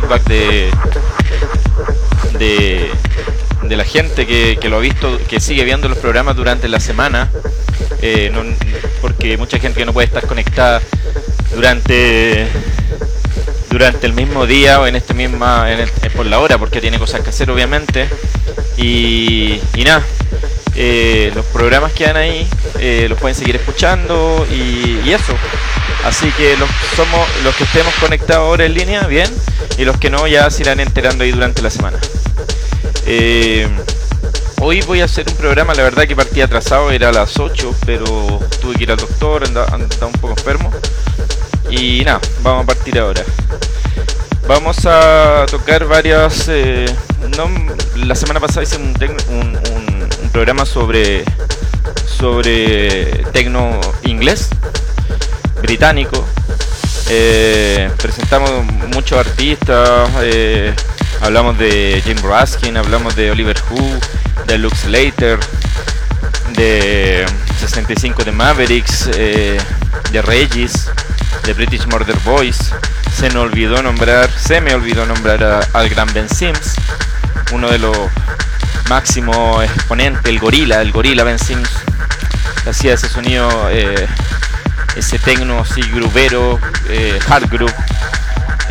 feedback de, de, la gente que, que, lo ha visto, que sigue viendo los programas durante la semana, eh, porque mucha gente que no puede estar conectada durante durante el mismo día o en este misma en por la hora porque tiene cosas que hacer obviamente y, y nada eh, los programas que dan ahí eh, los pueden seguir escuchando y, eso. Así que somos los que estemos conectados ahora en línea, bien, y los que no ya se irán enterando ahí durante la semana. Eh, hoy voy a hacer un programa, la verdad que partí atrasado, era a las 8, pero tuve que ir al doctor, andaba, un poco enfermo. Y nada, vamos a partir ahora. Vamos a tocar varias... la semana pasada hice un, un programa sobre sobre tecno inglés británico eh, presentamos muchos eh, hablamos de Jim Raskin hablamos de Oliver Who de Lux Slater de 65 de Mavericks eh, de Regis de British Murder Boys. Se me olvidó nombrar se me olvidó nombrar al gran Ben Sims. Uno de los máximo exponente, el gorila, el gorila Ben Sims, hacía ese sonido, eh, ese tecno así grubero, eh, hard groove,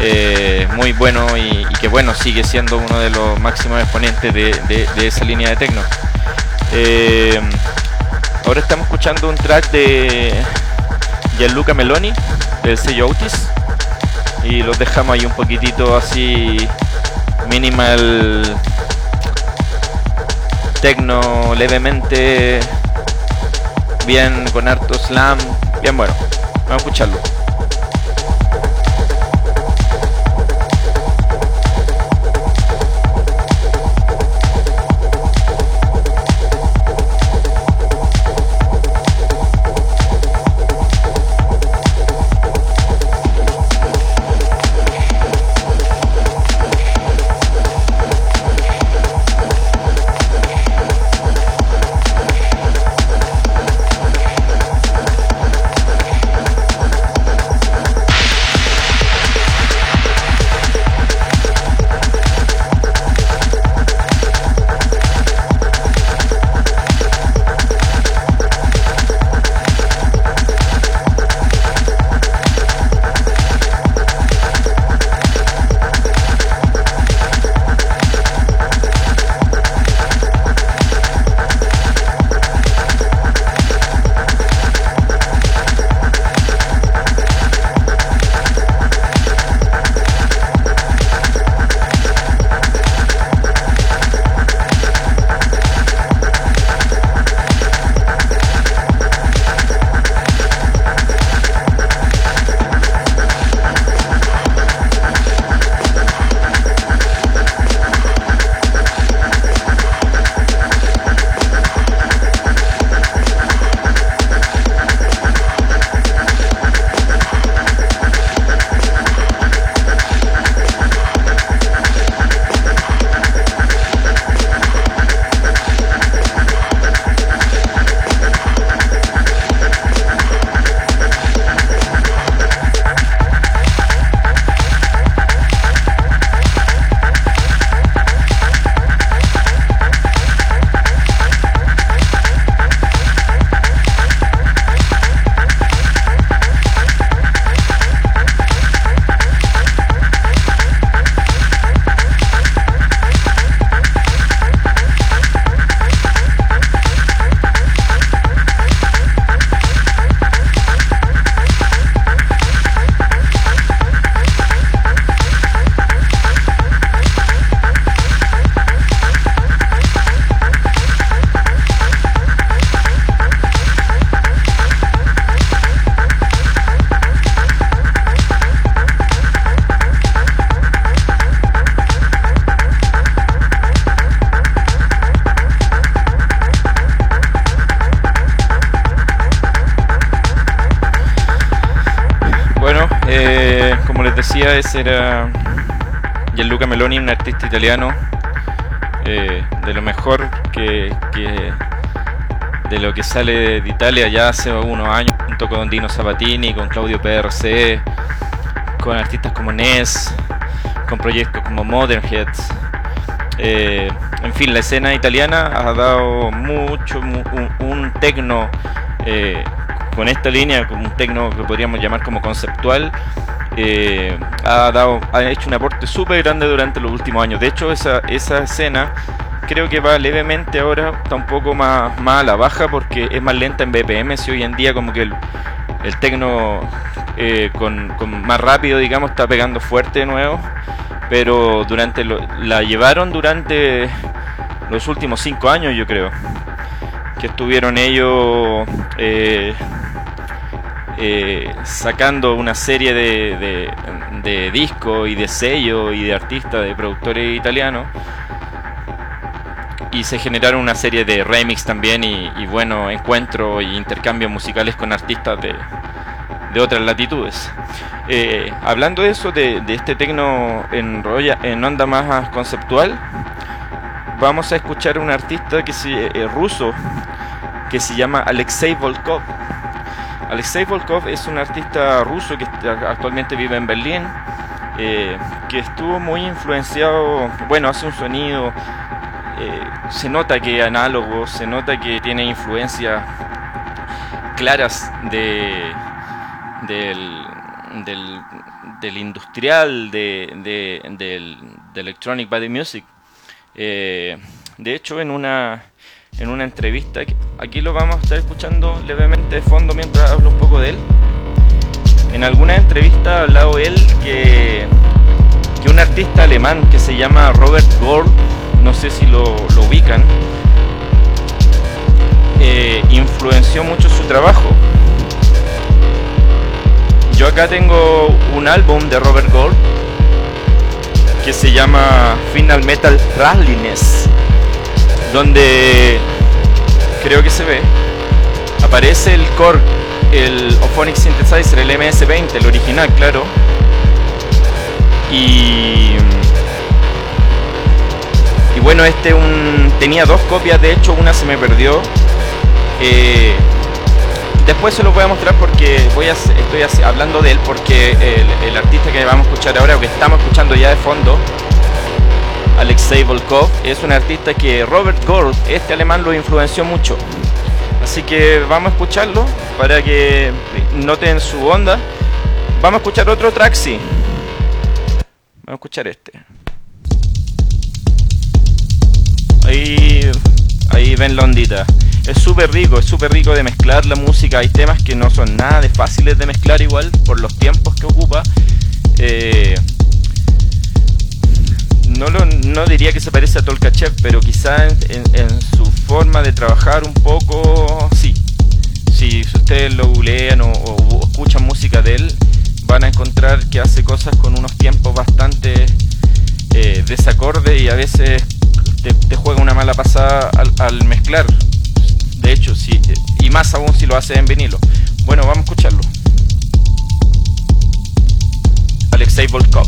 eh, muy bueno y, que bueno, sigue siendo uno de los máximos exponentes de, esa línea de tecno. ahora estamos escuchando un track de Gianluca Meloni, del sello Autis, y los dejamos ahí un poquitito así minimal tecno levemente bien con harto slam, bien bueno. Vamos a escucharlo. Italiano eh, de lo mejor que, de lo que sale de Italia ya hace unos años, junto con Dino Sabatini, con Claudio PRC, con artistas como Ness, con proyectos como Modern Heads. Eh, en fin, la escena italiana ha dado mucho, un, un tecno eh, con esta línea, un tecno que podríamos llamar como conceptual, eh, ha, dado, ha hecho un aporte súper grande durante los últimos años. De hecho, esa, escena creo que va levemente ahora, está un poco más, más a la baja porque es más lenta en BPM. Si hoy en día como que el, el eh, con, más rápido, digamos, está pegando fuerte de nuevo. Pero durante la llevaron durante los últimos cinco años, yo creo. Que estuvieron ellos eh, eh, sacando una serie de, de, discos y de sellos y de artistas, de productores italianos. Y se generaron una serie de remix también y, y bueno, encuentros e intercambios musicales con artistas de, de otras latitudes. Eh, hablando de eso, de, este tecno en, en onda más conceptual, vamos a escuchar a un artista que se, eh, ruso que se llama Alexei Volkov. Alexei Volkov es un artista ruso que actualmente vive en Berlín, eh, que estuvo muy influenciado, bueno, hace un sonido, se nota que es análogo, se nota que tiene influencias claras de, del, del, industrial, de, del, Electronic Body Music. Eh, de hecho, en una, en una entrevista, aquí lo vamos a estar escuchando levemente de fondo mientras hablo un poco de él. En alguna entrevista ha hablado él que, que un artista alemán que se llama Robert Gold, no sé si lo, ubican, eh, influenció mucho su trabajo yo acá tengo un álbum de Robert Gold que se llama Final Metal Ralliness, donde creo que se ve, aparece el core, el Ophonic Synthesizer, el MS-20, el original, claro, y y bueno, este un tenía dos copias, de hecho una se me perdió. Eh, Después se lo voy a mostrar porque voy a, estoy hablando de él porque el, artista que vamos a escuchar ahora o que estamos escuchando ya de fondo, Alexei Volkov, es un artista que Robert Gold, este alemán, lo influenció mucho. Así que vamos a escucharlo para que noten su onda. Vamos a escuchar otro Traxi. Vamos a escuchar este. Ahí, ahí ven la ondita es súper rico, es súper rico de mezclar la música. Hay temas que no son nada de fáciles de mezclar igual por los tiempos que ocupa. Eh, no, lo, diría que se parece a Tolkachev, pero quizá en, su forma de trabajar un poco, sí. Si ustedes lo googlean o, escuchan música de él, van a encontrar que hace cosas con unos tiempos bastante eh, desacordes y a veces te, juega una mala pasada al mezclar. De hecho, sí, y más aún si lo hace en vinilo. Bueno, vamos a escucharlo. Alexei Volkov.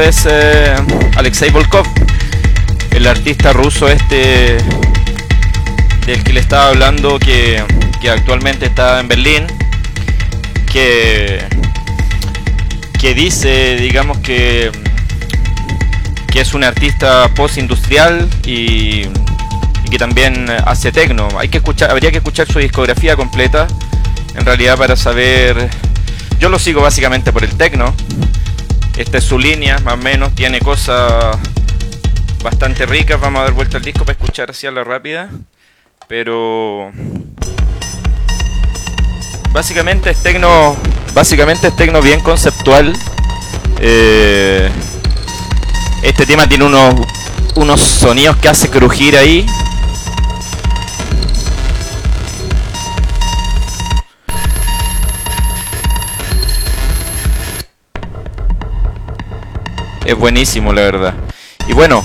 Es eh, Alexei Volkov, el artista ruso este del que le estaba hablando que, que actualmente está en Berlín, que, que dice, digamos que, que es un artista post-industrial y, y que también hace tecno. Hay que escuchar, habría que escuchar su discografía completa, en realidad para saber. Yo lo sigo básicamente por el tecno. Esta es su línea, más o menos, tiene cosas bastante ricas. Vamos a dar vuelta al disco para escuchar así a la rápida. Pero básicamente es tecno, básicamente es tecno bien conceptual. Eh, este tema tiene unos unos sonidos que hace crujir ahí. Es buenísimo, la verdad. Y bueno,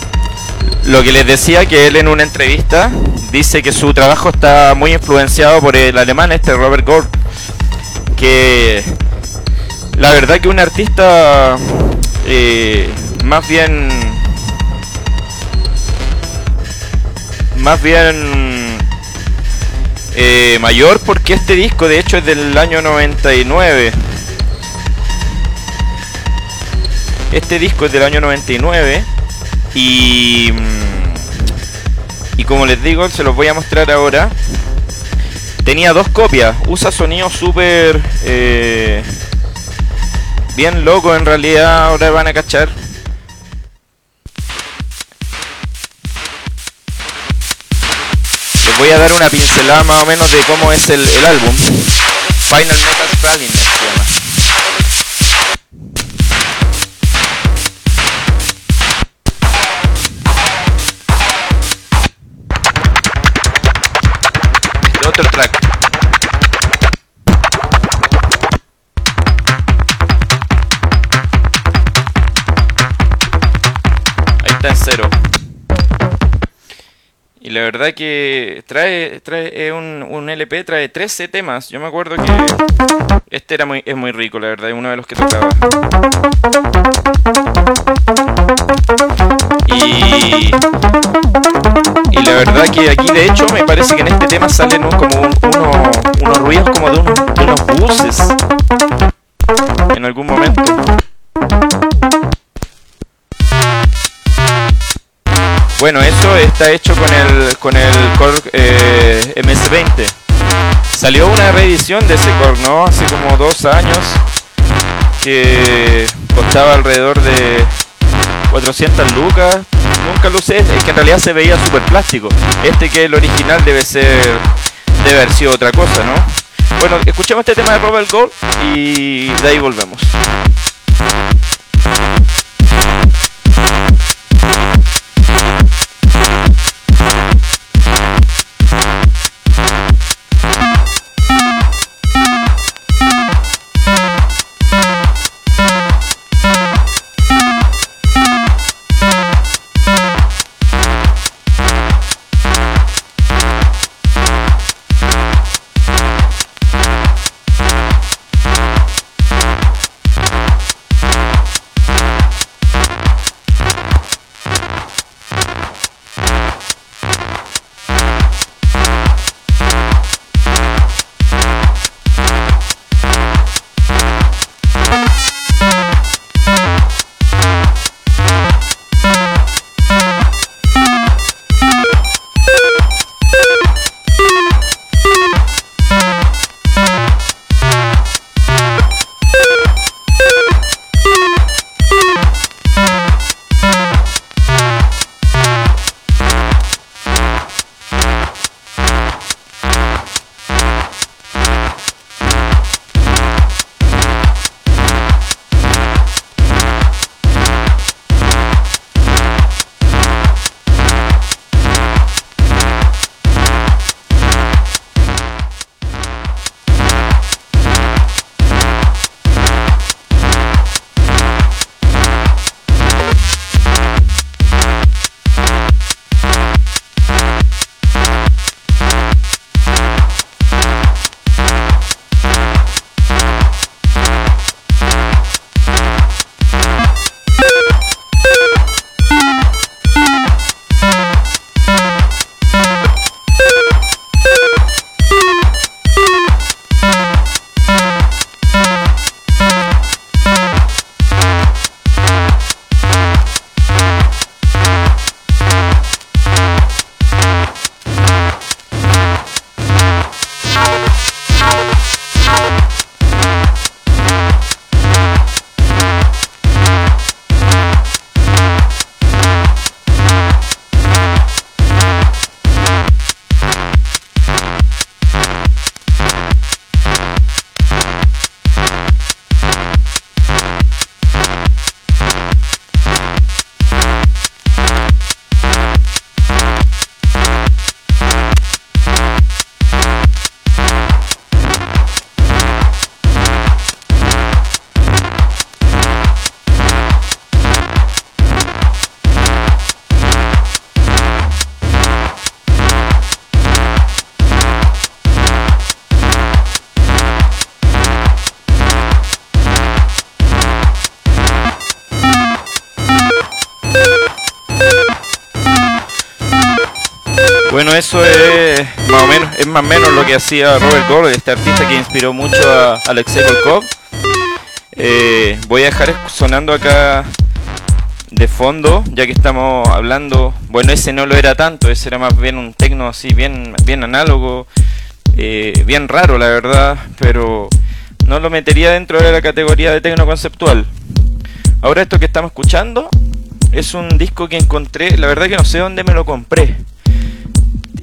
lo que les decía que él en una entrevista dice que su trabajo está muy influenciado por el alemán este Robert Gore, que la verdad que un artista eh, más bien más bien eh, mayor porque este disco de hecho es del año 99 este disco es del año 99 y, mm, y como les digo, se los voy a mostrar ahora. Tenía dos copias. Usa sonido súper... Eh, bien loco en realidad. Ahora van a cachar. Les voy a dar una pincelada más o menos de cómo es el, álbum. Final Metal Praline otro track. Ahí está en cero. Y la verdad que trae, trae un, un LP, trae 13 temas. Yo me acuerdo que este era muy, es muy rico, la verdad, es uno de los que tocaba. La verdad que aquí de hecho me parece que en este tema salen como unos ruidos como de, unos buses en algún momento. Bueno, eso está hecho con el con el Core eh, MS-20. Salió una reedición de ese Core, ¿no? Hace como dos años que costaba alrededor de 400 lucas. Nunca lo es que en realidad se veía súper plástico. Este que es el original debe ser, debe haber sido otra cosa, ¿no? Bueno, escuchemos este tema de Robert Gold y de ahí volvemos. Bueno, eso es más o menos, es más o menos lo que hacía Robert Gore, este artista que inspiró mucho a Alexei Volkov. Eh, voy a dejar sonando acá de fondo, ya que estamos hablando, bueno, ese no lo era tanto, ese era más bien un tecno así, bien, bien análogo, eh, bien raro la verdad, pero no lo metería dentro de la categoría de tecno conceptual. Ahora esto que estamos escuchando es un disco que encontré, la verdad que no sé dónde me lo compré.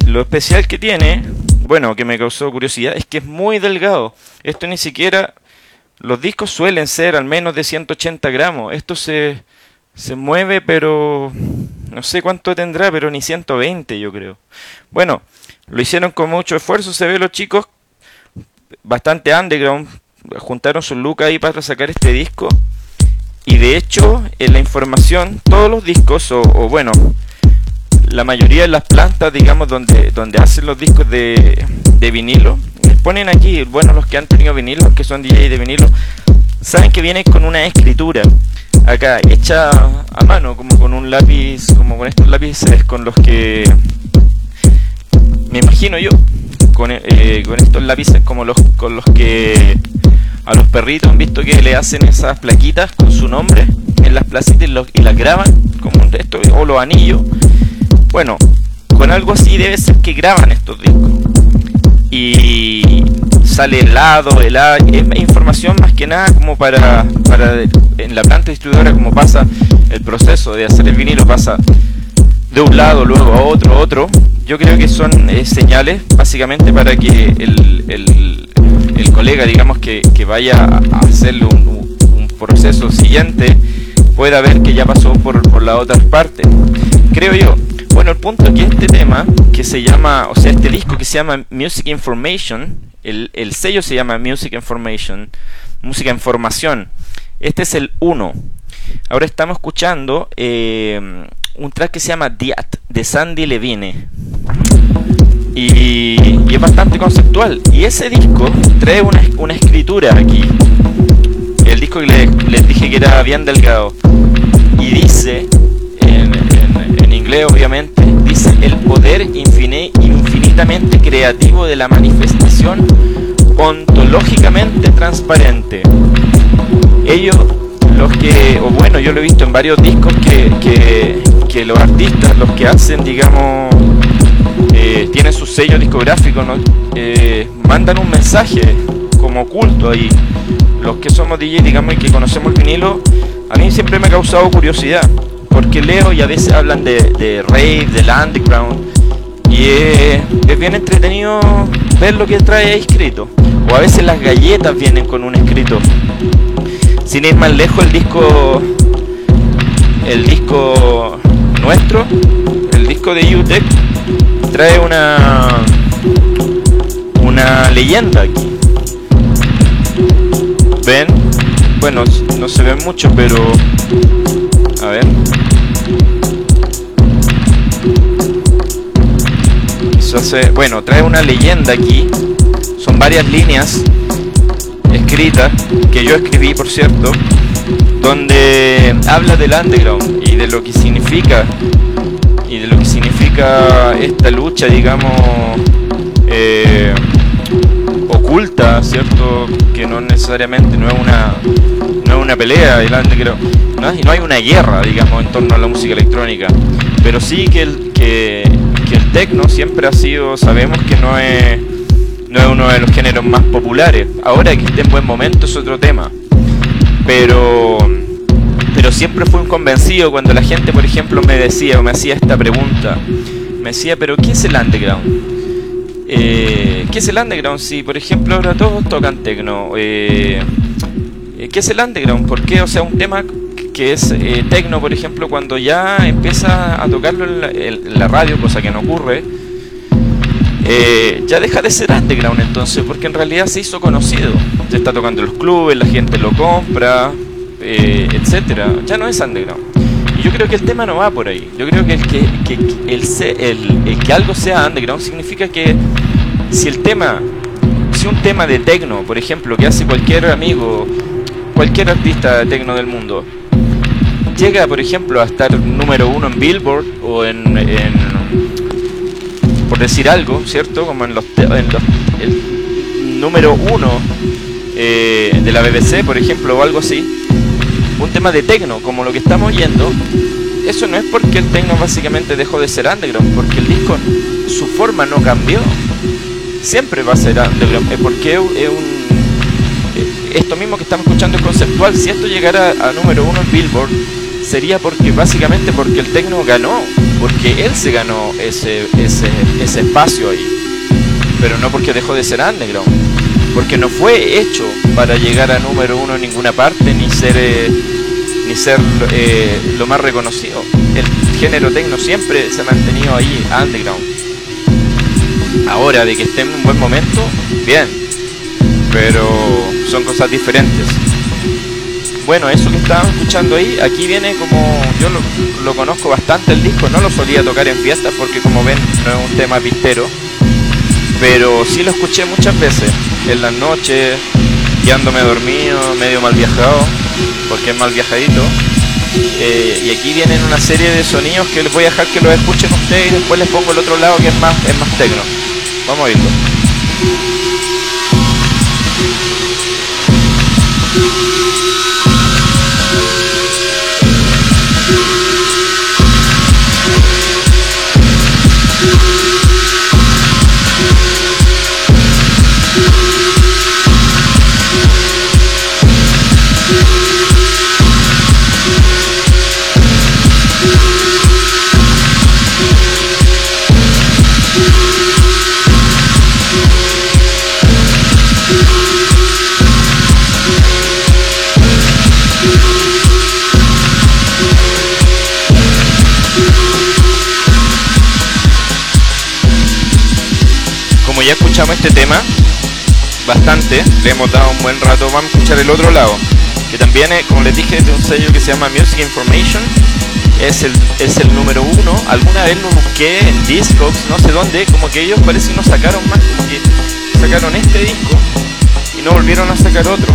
Lo especial que tiene, bueno, que me causó curiosidad, es que es muy delgado. Esto ni siquiera, los discos suelen ser al menos de 180 gramos. Esto se, se mueve, pero no sé cuánto tendrá, pero ni 120 yo creo. Bueno, lo hicieron con mucho esfuerzo, se ve los chicos bastante underground, juntaron su look ahí para sacar este disco. Y de hecho, en la información, todos los discos, o, bueno, la mayoría de las plantas, digamos, donde, donde hacen los discos de, de vinilo, ponen aquí, bueno, los que han tenido vinilo, que son DJ de vinilo, saben que vienen con una escritura acá hecha a mano, como con un lápiz, como con estos lápices con los que me imagino yo, con, eh, con estos lápices como los con los que a los perritos han visto que le hacen esas plaquitas con su nombre en las placitas y, las graban como esto o los anillos. Bueno, con algo así debe ser que graban estos discos. Y sale helado, helado, es información más que nada como para, para en la planta distribuidora como pasa el proceso de hacer el vinilo, pasa de un lado, luego a otro, otro. Yo creo que son eh, señales básicamente para que el, el, colega, digamos, que, que, vaya a hacerle un, proceso siguiente, pueda ver que ya pasó por, por la otra parte. Creo yo. Bueno, el punto es que este tema, que se llama, o sea, este disco que se llama Music Information, el, sello se llama Music Information, música información. Este es el 1. Ahora estamos escuchando eh, un track que se llama Diat de Sandy Levine. Y, es bastante conceptual. Y ese disco trae una, escritura aquí. El disco que les, dije que era bien delgado. Y dice, en, inglés obviamente, dice el poder infinitamente creativo de la manifestación ontológicamente transparente. Ellos, los que, o bueno, yo lo he visto en varios discos que, que, los artistas, los que hacen, digamos, eh, tienen su sello discográfico. Eh, mandan un mensaje como oculto ahí. Los que somos DJ, digamos, y que conocemos el vinilo, a mí siempre me ha causado curiosidad porque leo y a veces hablan de, de rave, del underground, y es, bien entretenido ver lo que trae ahí escrito. O a veces las galletas vienen con un escrito. Sin ir más lejos, el disco, el disco nuestro, el disco de UTEC, trae una, una leyenda aquí. ¿Ven? Bueno, no se ve mucho, pero... A ver. bueno, trae una leyenda aquí. Son varias líneas escritas, que yo escribí por cierto, donde habla del underground y de lo que significa y de lo que significa esta lucha, digamos, eh, oculta, ¿cierto? Que no necesariamente no es una no es una pelea y no hay una guerra, digamos, en torno a la música electrónica, pero sí que el que que el techno siempre ha sido, sabemos que no es, no es uno de los géneros más populares. Ahora que esté en buen momento es otro tema. Pero, pero siempre fui un convencido cuando la gente, por ejemplo, me decía o me hacía esta pregunta. Me decía, pero ¿qué es el underground? Eh, ¿Qué es el underground? Si, por ejemplo, ahora todos tocan techno. Eh, ¿Qué es el underground? ¿Por qué? O sea, un tema que es eh, tecno, por ejemplo, cuando ya empieza a tocarlo en la, radio, cosa que no ocurre, eh, ya deja de ser underground entonces, porque en realidad se hizo conocido. Se está tocando en los clubes, la gente lo compra, eh, etcétera. Ya no es underground. Yo creo que el tema no va por ahí. Yo creo que el que, el, el, que algo sea underground significa que si el tema, si un tema de tecno, por ejemplo, que hace cualquier amigo, cualquier artista de tecno del mundo, llega, por ejemplo, a estar número uno en Billboard o en, por decir algo, ¿cierto? Como en los, en los el número uno eh, de la BBC, por ejemplo, o algo así, un tema de tecno, como lo que estamos oyendo, eso no es porque el tecno básicamente dejó de ser underground, porque el disco, su forma no cambió. Siempre va a ser underground, es porque es un esto mismo que estamos escuchando es conceptual. Si esto llegara a número uno en Billboard, sería porque básicamente porque el tecno ganó, porque él se ganó ese, ese, ese espacio ahí, pero no porque dejó de ser underground, porque no fue hecho para llegar a número uno en ninguna parte ni ser eh, ni ser eh, lo más reconocido. El género tecno siempre se ha mantenido ahí underground. Ahora de que esté en un buen momento, bien, pero son cosas diferentes. Bueno, eso que estaban escuchando ahí, aquí viene como, yo lo, conozco bastante el disco, no lo solía tocar en fiestas porque como ven no es un tema pistero, pero sí lo escuché muchas veces, en las noches, guiándome dormido, medio mal viajado, porque es mal viajadito. Eh, y aquí vienen una serie de sonidos que les voy a dejar que los escuchen ustedes y después les pongo el otro lado que es más, es más tecno. Vamos a oírlo. Bastante, le hemos dado un buen rato, vamos a escuchar el otro lado, que también, es, como les dije, de un sello que se llama Music Information, es el, es el número uno, alguna vez lo busqué en Discogs, no sé dónde, como que ellos parece que no sacaron más, como que sacaron este disco y no volvieron a sacar otro.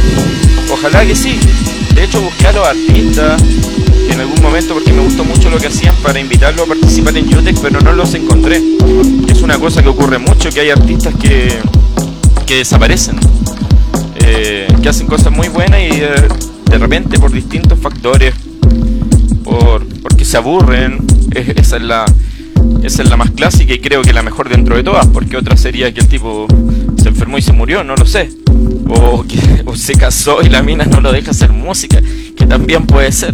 Ojalá que sí. De hecho busqué a los artistas en algún momento porque me gustó mucho lo que hacían para invitarlo a participar en Utec, pero no los encontré. Es una cosa que ocurre mucho, que hay artistas que, desaparecen, eh, que hacen cosas muy buenas y eh, de repente por distintos factores, por, porque se aburren, esa, es la, es la más clásica y creo que la mejor dentro de todas, porque otra sería que el tipo se enfermó y se murió, no lo sé. O, se casó y la mina no lo deja hacer música, que también puede ser.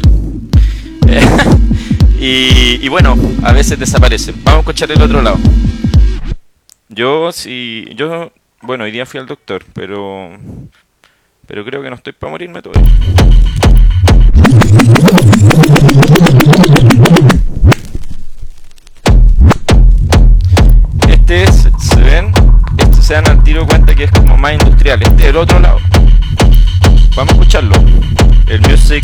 y, bueno, a veces desaparecen. Vamos a escuchar el otro lado. Yo sí, yo, bueno, hoy día fui al doctor, pero, pero creo que no estoy para morirme todavía. Este es, se ven, este se dan al tiro cuenta que es como más industrial. Este es el otro lado. Vamos a escucharlo. El Music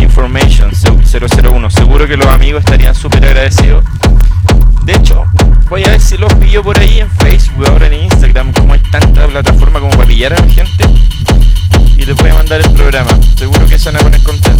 Information 001. Seguro que los amigos estarían súper agradecidos. De hecho, voy a ver si los pillo por ahí en Facebook, ahora en Instagram, como hay tanta plataforma como para pillar a la gente. Y les voy a mandar el programa. Seguro que se van a poner contentos.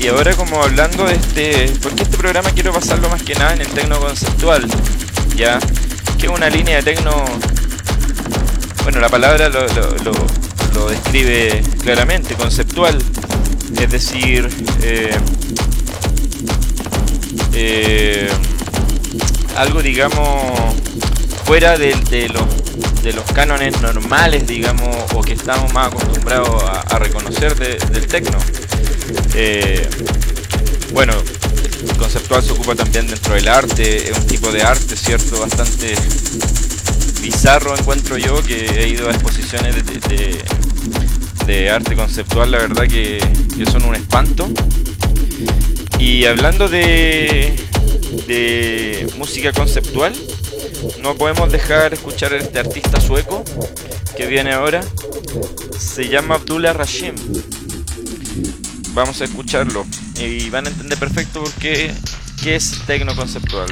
Y ahora como hablando de este, porque este programa quiero pasarlo más que nada en el tecno conceptual, ya, que es una línea de tecno, bueno, la palabra lo, describe claramente, conceptual, es decir, eh, eh, algo digamos fuera de, los, de los cánones normales, digamos, o que estamos más acostumbrados a, reconocer del tecno. Eh, bueno, conceptual se ocupa también dentro del arte, es un tipo de arte, ¿cierto? Bastante bizarro encuentro yo, que he ido a exposiciones de, arte conceptual, la verdad que, son un espanto. Y hablando de, de música conceptual, no podemos dejar escuchar a este artista sueco que viene ahora. Se llama Abdullah Rashim vamos a escucharlo y van a entender perfecto por qué, es tecno conceptual.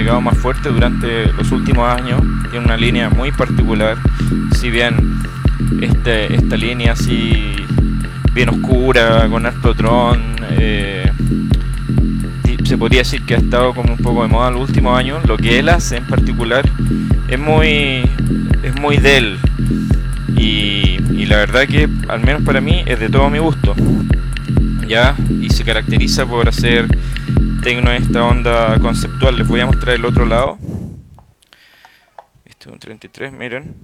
Pegado más fuerte durante los últimos años. Tiene una línea muy particular. Si bien este, esta línea así bien oscura, con harto eh, se podría decir que ha estado como un poco de moda en los últimos años. Lo que él hace en particular es muy, es muy de él. Y, la verdad que, al menos para mí, es de todo mi gusto. ¿Ya? Y se caracteriza por hacer tecno esta onda conceptual. Les voy a mostrar el otro lado. Este es un 33, miren.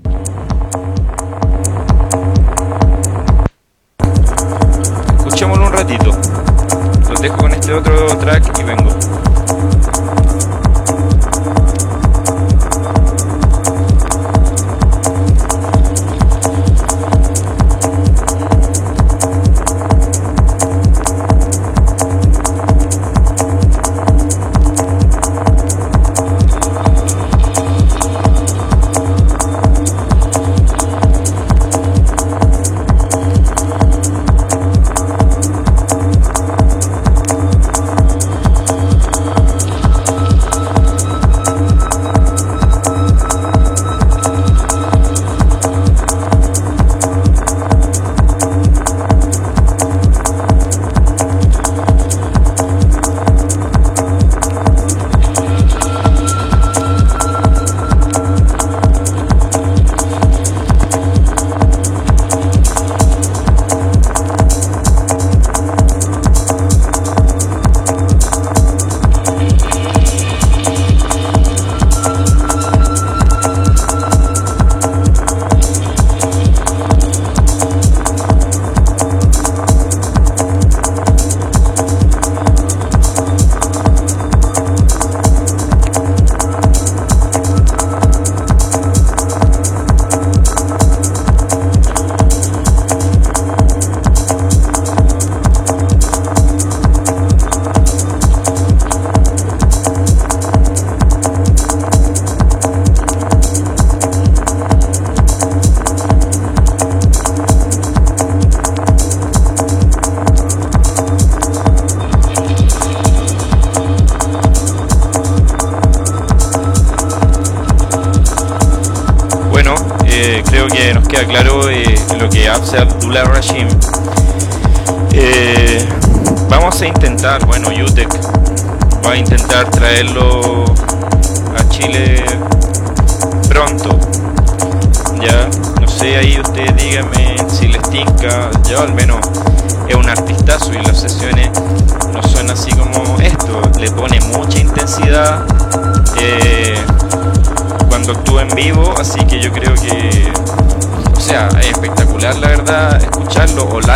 Escuchémoslo un ratito. Los dejo con este otro track y vengo.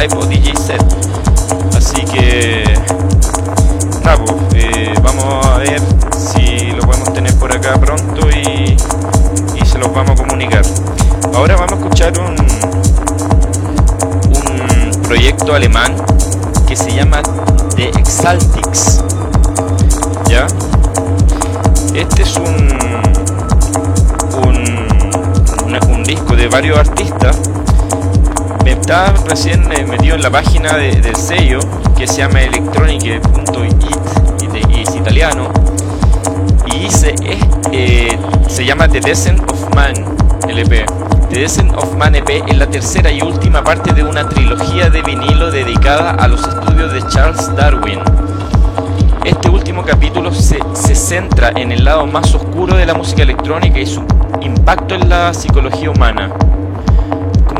Live o DJ set. Así que, eh, vamos a ver si lo podemos tener por acá pronto y, y se los vamos a comunicar. Ahora vamos a escuchar un, un proyecto alemán que se llama The Exaltix. ¿Ya? Este es un disco de varios artistas. Estaba recién eh, metido en la página del sello que se llama electronic.it y, es italiano. Y dice, eh, se llama The Descent of Man LP. The Descent of Man EP es la tercera y última parte de una trilogía de vinilo dedicada a los estudios de Charles Darwin. Este último capítulo se, se centra en el lado más oscuro de la música electrónica y su impacto en la psicología humana.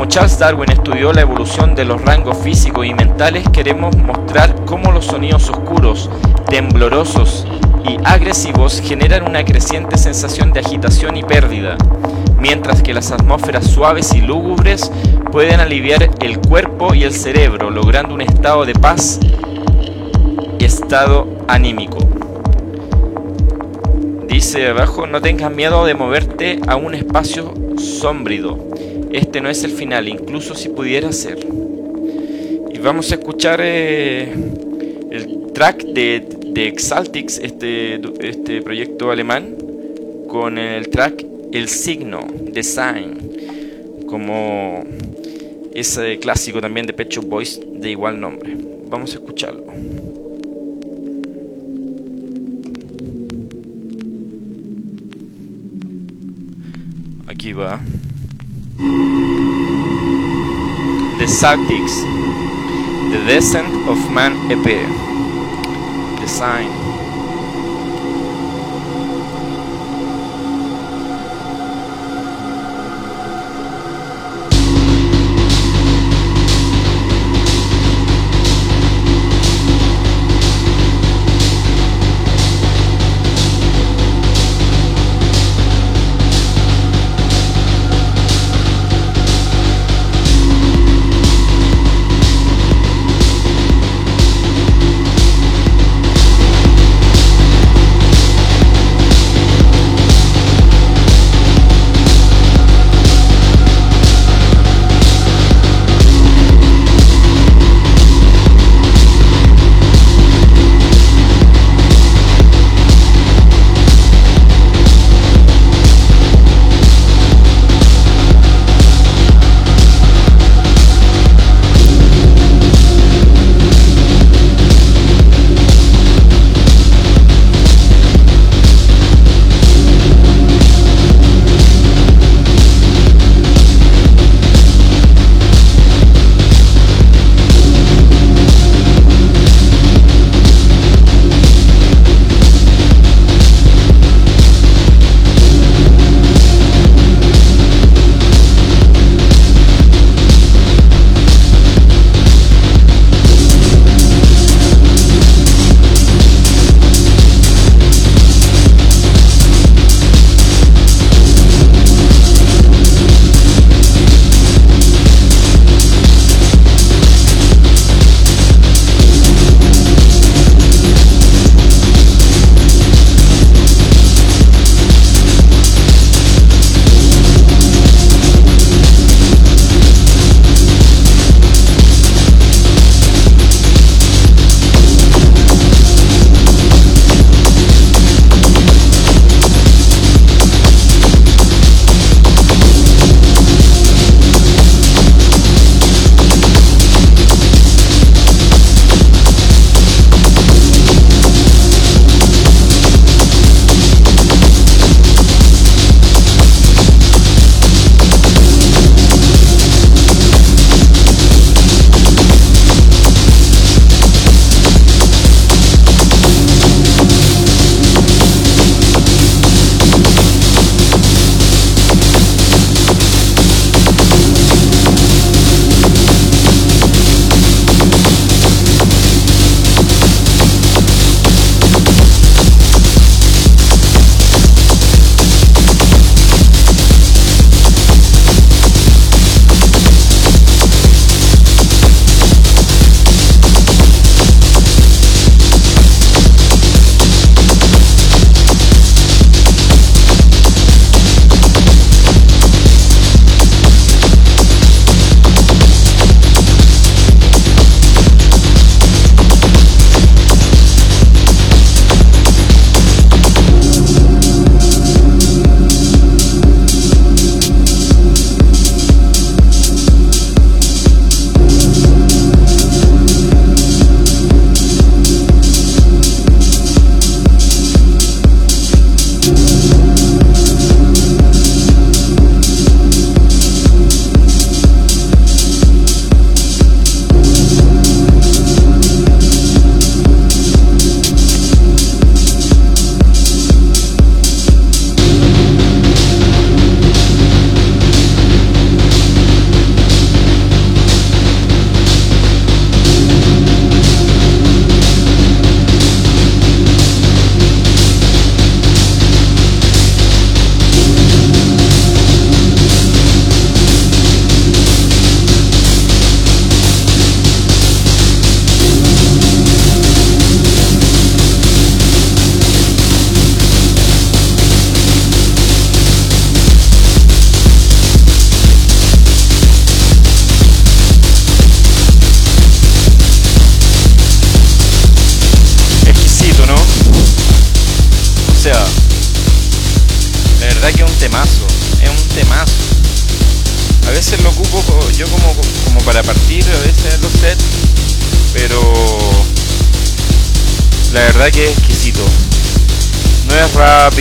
Como Charles Darwin estudió la evolución de los rangos físicos y mentales, queremos mostrar cómo los sonidos oscuros, temblorosos y agresivos generan una creciente sensación de agitación y pérdida, mientras que las atmósferas suaves y lúgubres pueden aliviar el cuerpo y el cerebro, logrando un estado de paz y estado anímico. Dice abajo, no tengas miedo de moverte a un espacio sómbrido. Este no es el final, incluso si pudiera ser. Y vamos a escuchar eh, el track de, de Exaltix, este, este proyecto alemán, con el track El Signo, Design, como ese clásico también de Pecho Boys de igual nombre. Vamos a escucharlo. Aquí va. The Celtics. The Descent of Man EP. Design.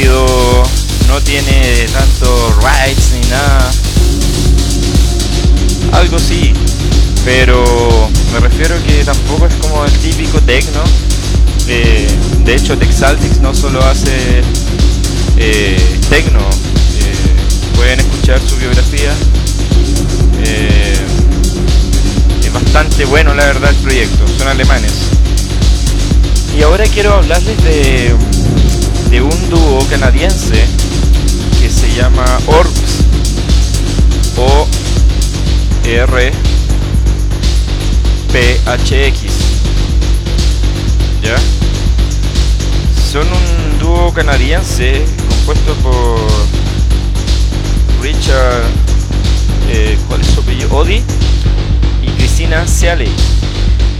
No tiene tanto rights ni nada. Algo sí, pero me refiero que tampoco es como el típico techno. Eh, de hecho, Texaltix no solo hace eh, techno, eh, pueden escuchar su biografía. es bastante bueno, la verdad, el proyecto. Son alemanes. Y ahora quiero hablarles de, de un dúo canadiense que se llama Orbs. O R PHX. ¿Ya? Son un dúo canadiense compuesto por Richard, eh, ¿cuál es su apellido? Odi y Cristina Sealey.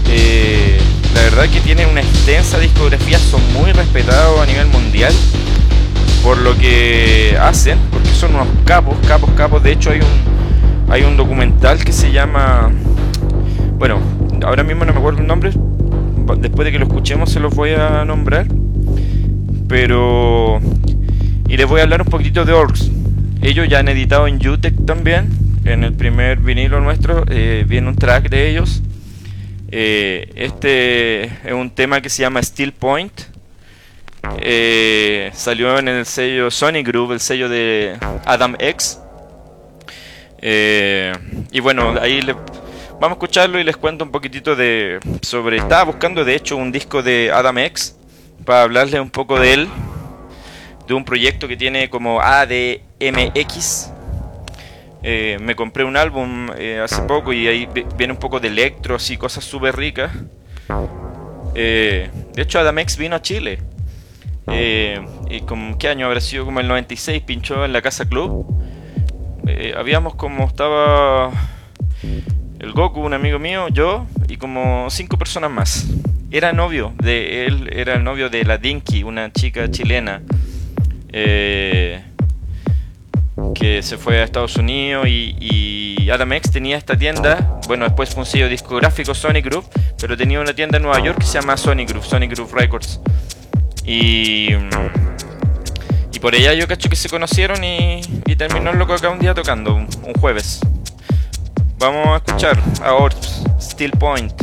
Eh, la verdad que tienen una extensa discografía, son muy respetados a nivel mundial por lo que hacen, porque son unos capos, capos, capos. De hecho hay un, hay un documental que se llama, bueno, ahora mismo no me acuerdo el nombre, después de que lo escuchemos se los voy a nombrar. Pero... Y les voy a hablar un poquitito de Orcs. Ellos ya han editado en Utech también. En el primer vinilo nuestro eh, viene un track de ellos. Eh, este es un tema que se llama Steel Point. Eh, salió en el sello Sony Group, el sello de Adam X. y bueno, ahí le, Vamos a escucharlo y les cuento un poquitito de sobre. Estaba buscando de hecho un disco de Adam X para hablarles un poco de él, de un proyecto que tiene como ADMX. Eh, me compré un álbum eh, hace poco y ahí viene un poco de electro, así cosas súper ricas. Eh, de hecho, Adam X vino a Chile. y como, ¿Qué año habrá sido? Como el 96, pinchó en la Casa Club. habíamos como estaba el Goku, un amigo mío, yo y como cinco personas más. Era novio de él, era el novio de la Dinky, una chica chilena eh, que se fue a Estados Unidos y, y Adam X tenía esta tienda, bueno, después fue un sello discográfico Sony Group, pero tenía una tienda en Nueva York que se llama Sony Group, Sony Group Records. Y, y por ella yo cacho que se conocieron y, y terminó loco acá un día tocando, un jueves. Vamos a escuchar a Orbs, Steel Point.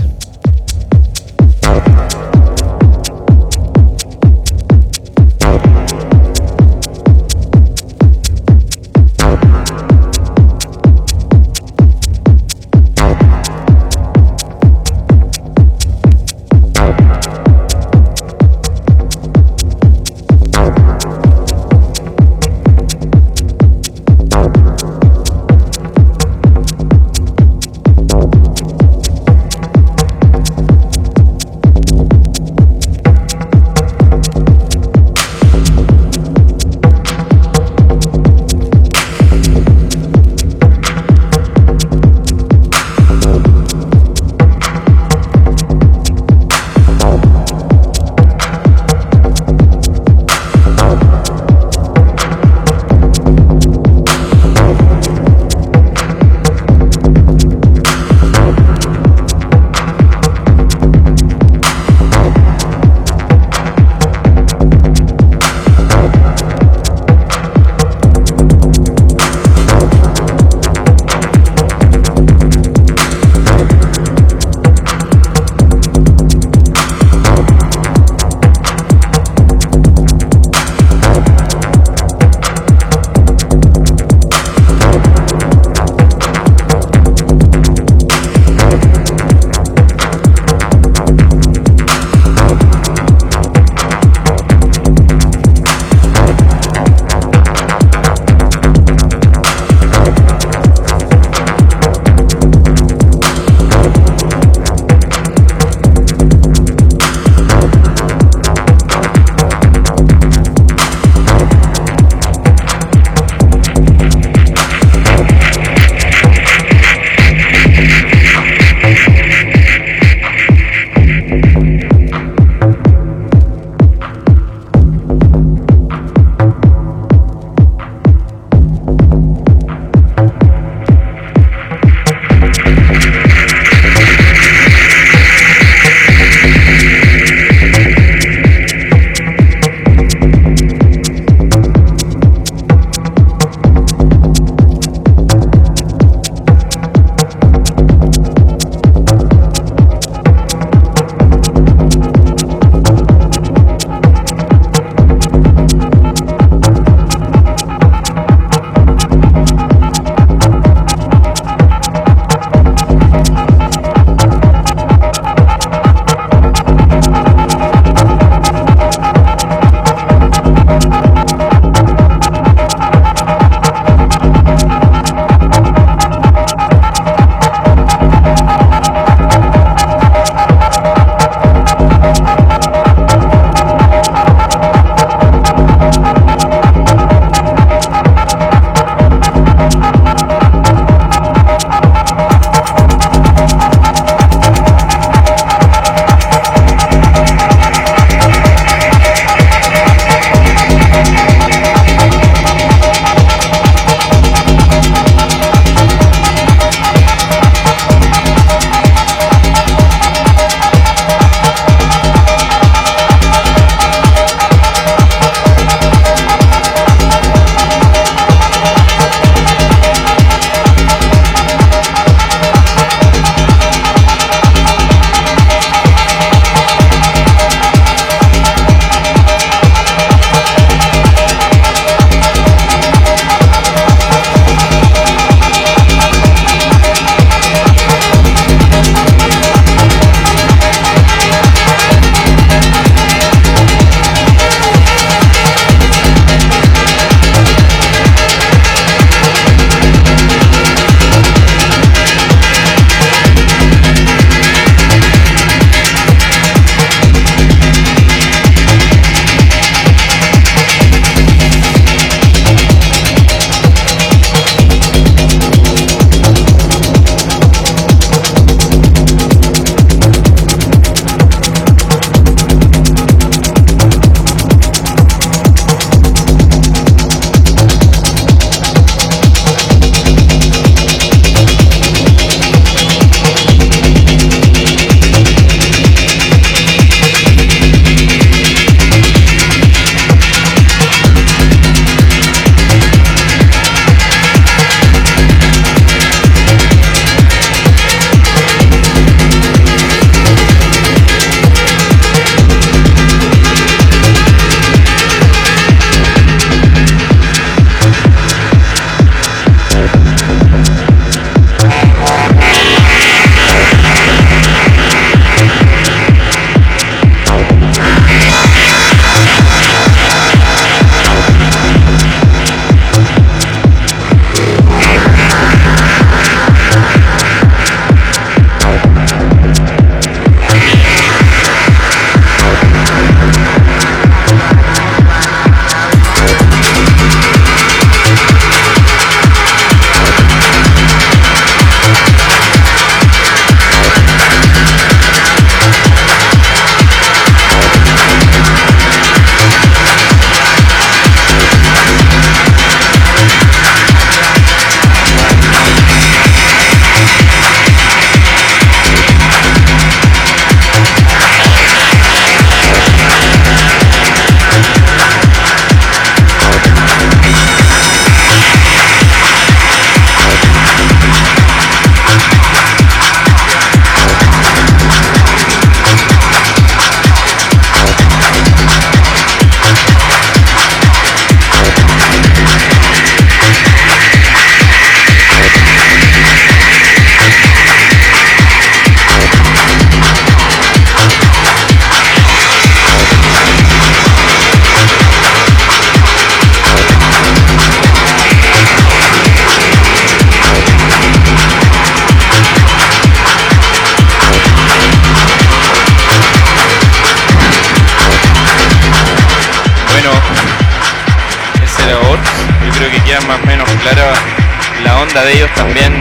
De ellos también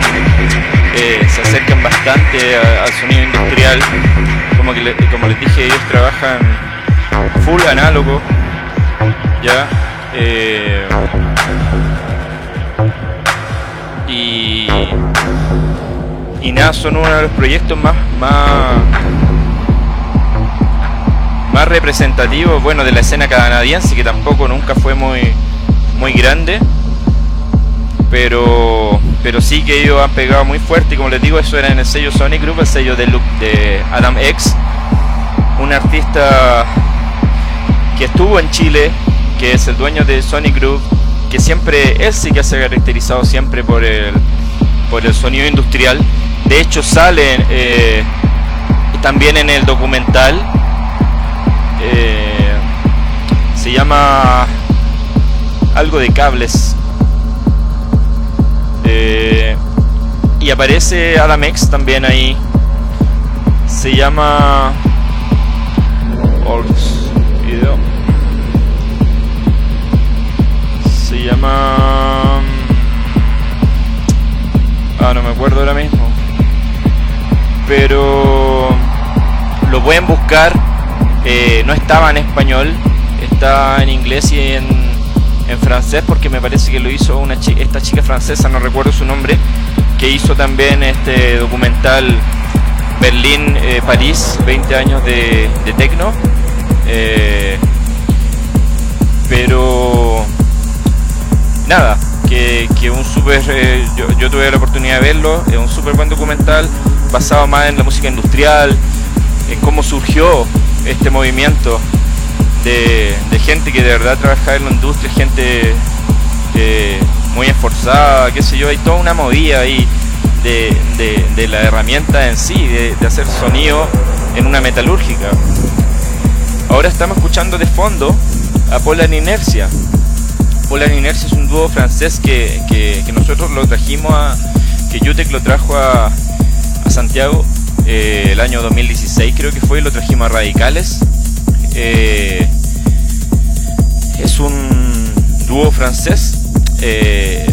eh, se acercan bastante al sonido industrial. Como, que como les dije, ellos trabajan full análogo. Ya. Eh, y, y nada, son uno de los proyectos más, más, más representativos, bueno, de la escena canadiense, que tampoco nunca fue muy, muy grande pero pero sí que ellos han pegado muy fuerte y como les digo eso era en el sello Sonic Group el sello de, de Adam X. Un artista que estuvo en Chile que es el dueño de Sonic Group que siempre él sí que se ha caracterizado siempre por el por el sonido industrial. De hecho sale eh, también en el documental eh, se llama algo de cables eh, y aparece Adam X también ahí. Se llama. Video. Se llama. Ah, no me acuerdo ahora mismo. Pero. Lo pueden buscar. Eh, no estaba en español. Está en inglés y en en francés porque me parece que lo hizo una esta chica francesa, no recuerdo su nombre, que hizo también este documental Berlín-París, eh, 20 años de, de tecno. Eh, pero nada, que, un super, eh, yo, tuve la oportunidad de verlo, es un súper buen documental basado más en la música industrial, en cómo surgió este movimiento de, gente que de verdad trabaja en la industria, gente eh, muy esforzada, qué sé yo, hay toda una movida ahí de, la herramienta en sí, de, hacer sonido en una metalúrgica. Ahora estamos escuchando de fondo a Polar Inercia. Polar Inercia es un dúo francés que, nosotros lo trajimos a. que Jutec lo trajo a, Santiago eh, el año 2016, creo que fue, y lo trajimos a Radicales. Eh, es un dúo francés. Eh,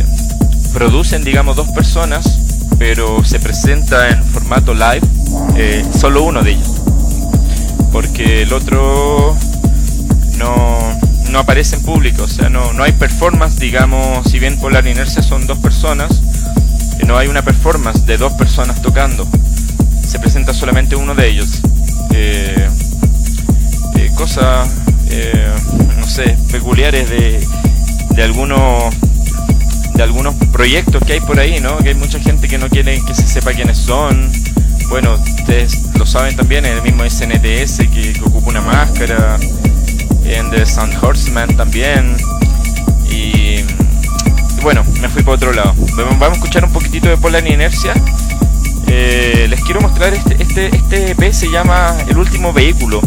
producen, digamos, dos personas, pero se presenta en formato live eh, solo uno de ellos. Porque el otro no, no aparece en público, o sea, no, no hay performance, digamos, si bien Polar Inercia son dos personas, eh, no hay una performance de dos personas tocando. Se presenta solamente uno de ellos. cosa no peculiares de, de algunos de algunos proyectos que hay por ahí, ¿no? Que hay mucha gente que no quiere que se sepa quiénes son. Bueno, ustedes lo saben también, el mismo SNTS que, ocupa una máscara, en The Sun Horseman también. Y, bueno, me fui por otro lado. Vamos a escuchar un poquitito de Polar Inercia. Eh, les quiero mostrar este, este, este EP se llama El último vehículo,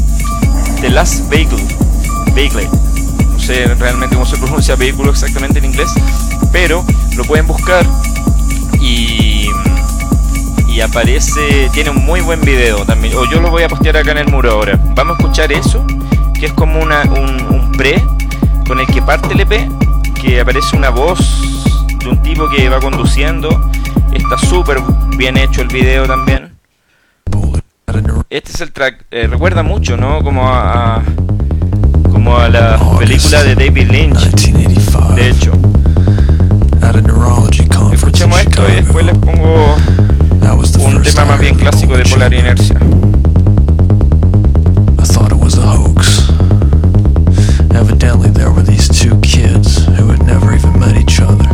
The Last Vehicle. Vehicle sé realmente cómo se pronuncia vehículo exactamente en inglés, pero lo pueden buscar y, y aparece, tiene un muy buen video también, o yo lo voy a postear acá en el muro ahora. Vamos a escuchar eso, que es como una, un, pre con el que parte el EP, que aparece una voz de un tipo que va conduciendo, está súper bien hecho el video también. Este es el track, eh, recuerda mucho, ¿no? Como a como a la película de David Lynch. De hecho. Escuchemos esto y después les pongo un tema más bien clásico de Polar Inercia. Evidently there were these two kids who had never even met each other.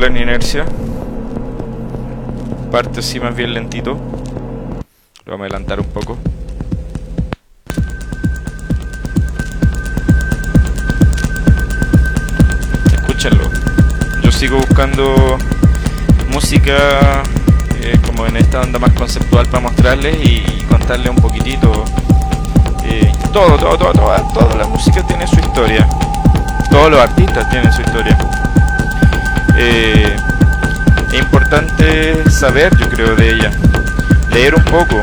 De Polar Inercia. Parte así más bien lentito. Lo vamos a adelantar un poco. Escúchenlo. Yo sigo buscando música eh, como en esta onda más conceptual para mostrarles y, contarles un poquitito. Eh, todo, todo, todo, todo, toda la música tiene su historia. Todos los artistas tienen su historia. Eh, es importante saber, yo creo, de ella. Leer un poco.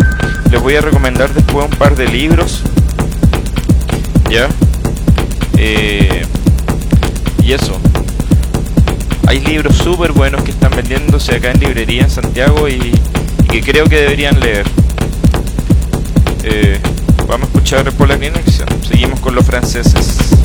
Les voy a recomendar después un par de libros. ¿Ya? Eh, y eso. Hay libros súper buenos que están vendiéndose acá en librería en Santiago y, que creo que deberían leer. Eh, vamos a escuchar Polar Inercia. Seguimos con los franceses.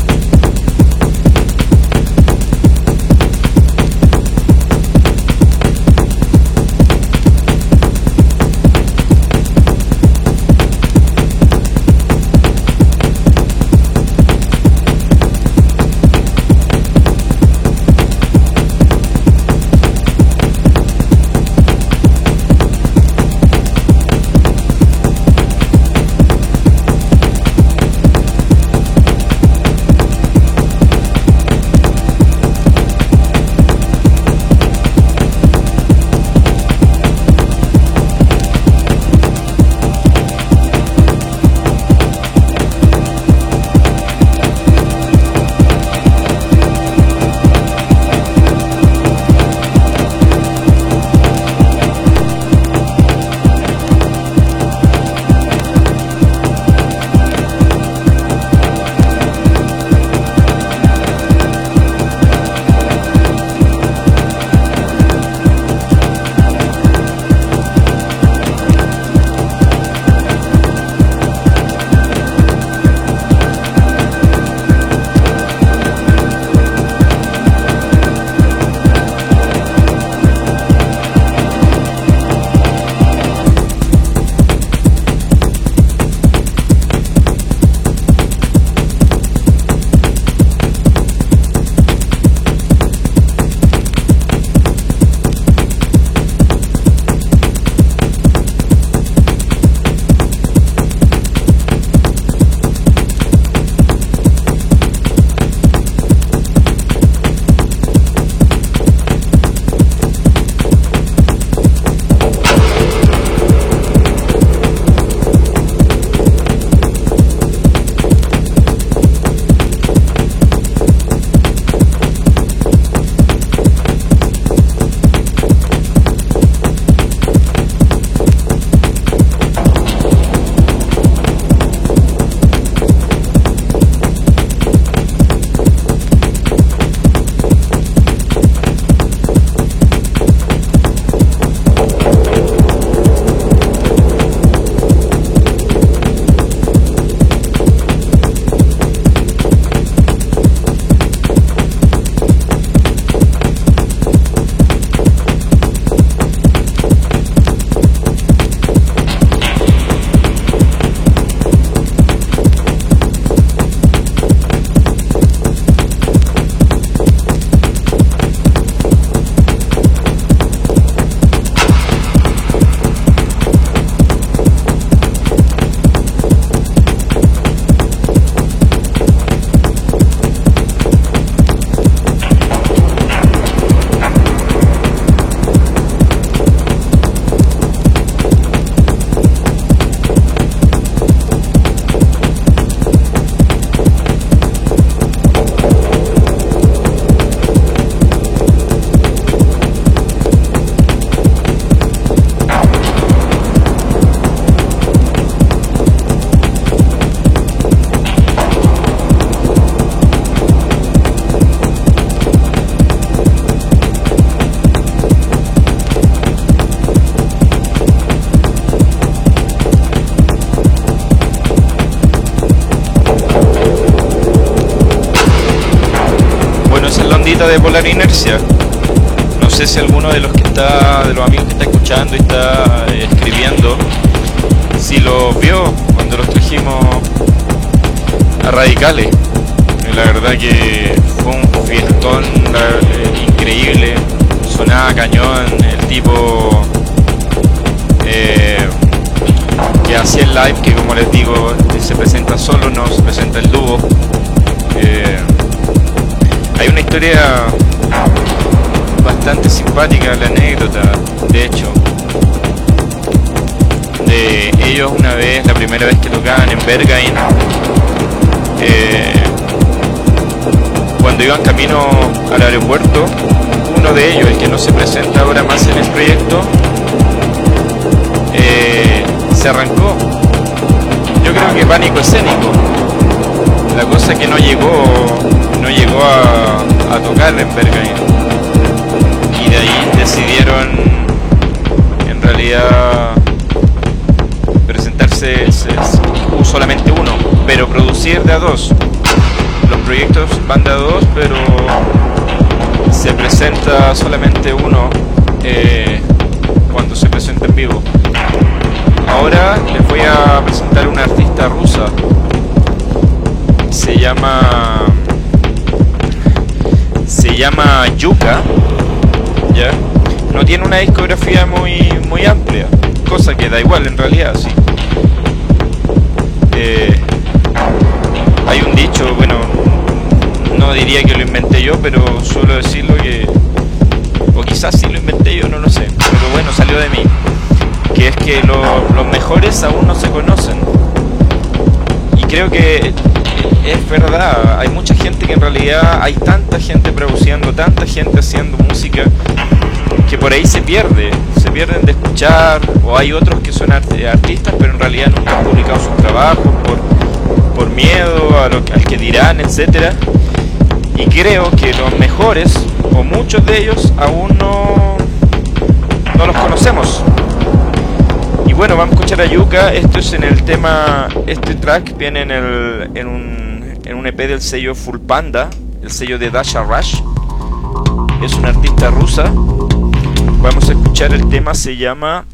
De Polar Inercia. No sé si alguno de los que está, de los amigos que está escuchando y está eh, escribiendo, si lo vio cuando los trajimos a Radicales. La verdad que fue un fiestón eh, increíble sonaba cañón, el tipo eh, que hacía el live, que como les digo, se presenta solo, no se presenta el dúo. Eh, hay una historia bastante simpática, la anécdota, de hecho, de ellos una vez, la primera vez que tocaban en Bergain, eh, cuando iban camino al aeropuerto, uno de ellos, el que no se presenta ahora más en el proyecto, eh, se arrancó. Yo creo que pánico escénico. La cosa que no llegó, no llegó a, tocar en Bergain. Y de ahí decidieron, en realidad, presentarse solamente uno, pero producir de a dos los proyectos van de a dos, pero se presenta solamente uno eh, cuando se presenta en vivo. Ahora les voy a presentar una artista rusa. Se llama. Llama Yuka. ¿Ya? No tiene una discografía muy, muy amplia. Cosa que da igual en realidad, sí. Eh, hay un dicho, bueno, no diría que lo inventé yo, pero suelo decirlo que, o quizás sí lo inventé yo, no lo sé, pero bueno, salió de mí, que es que los mejores aún no se conocen. Y creo que es verdad, hay mucha gente que en realidad, hay tanta gente produciendo, tanta gente haciendo música, que por ahí se pierde, se pierden de escuchar, o hay otros que son artistas, pero en realidad nunca han publicado sus trabajos por por miedo a lo, al que dirán, etcétera. Y creo que los mejores, o muchos de ellos, aún no, no los conocemos. Y bueno, vamos a escuchar a Yuka. Esto es en el tema. Este track viene en, el, en, un, un EP del sello Full Panda, el sello de Dasha Rush. Es una artista rusa. Vamos a escuchar el tema, se llama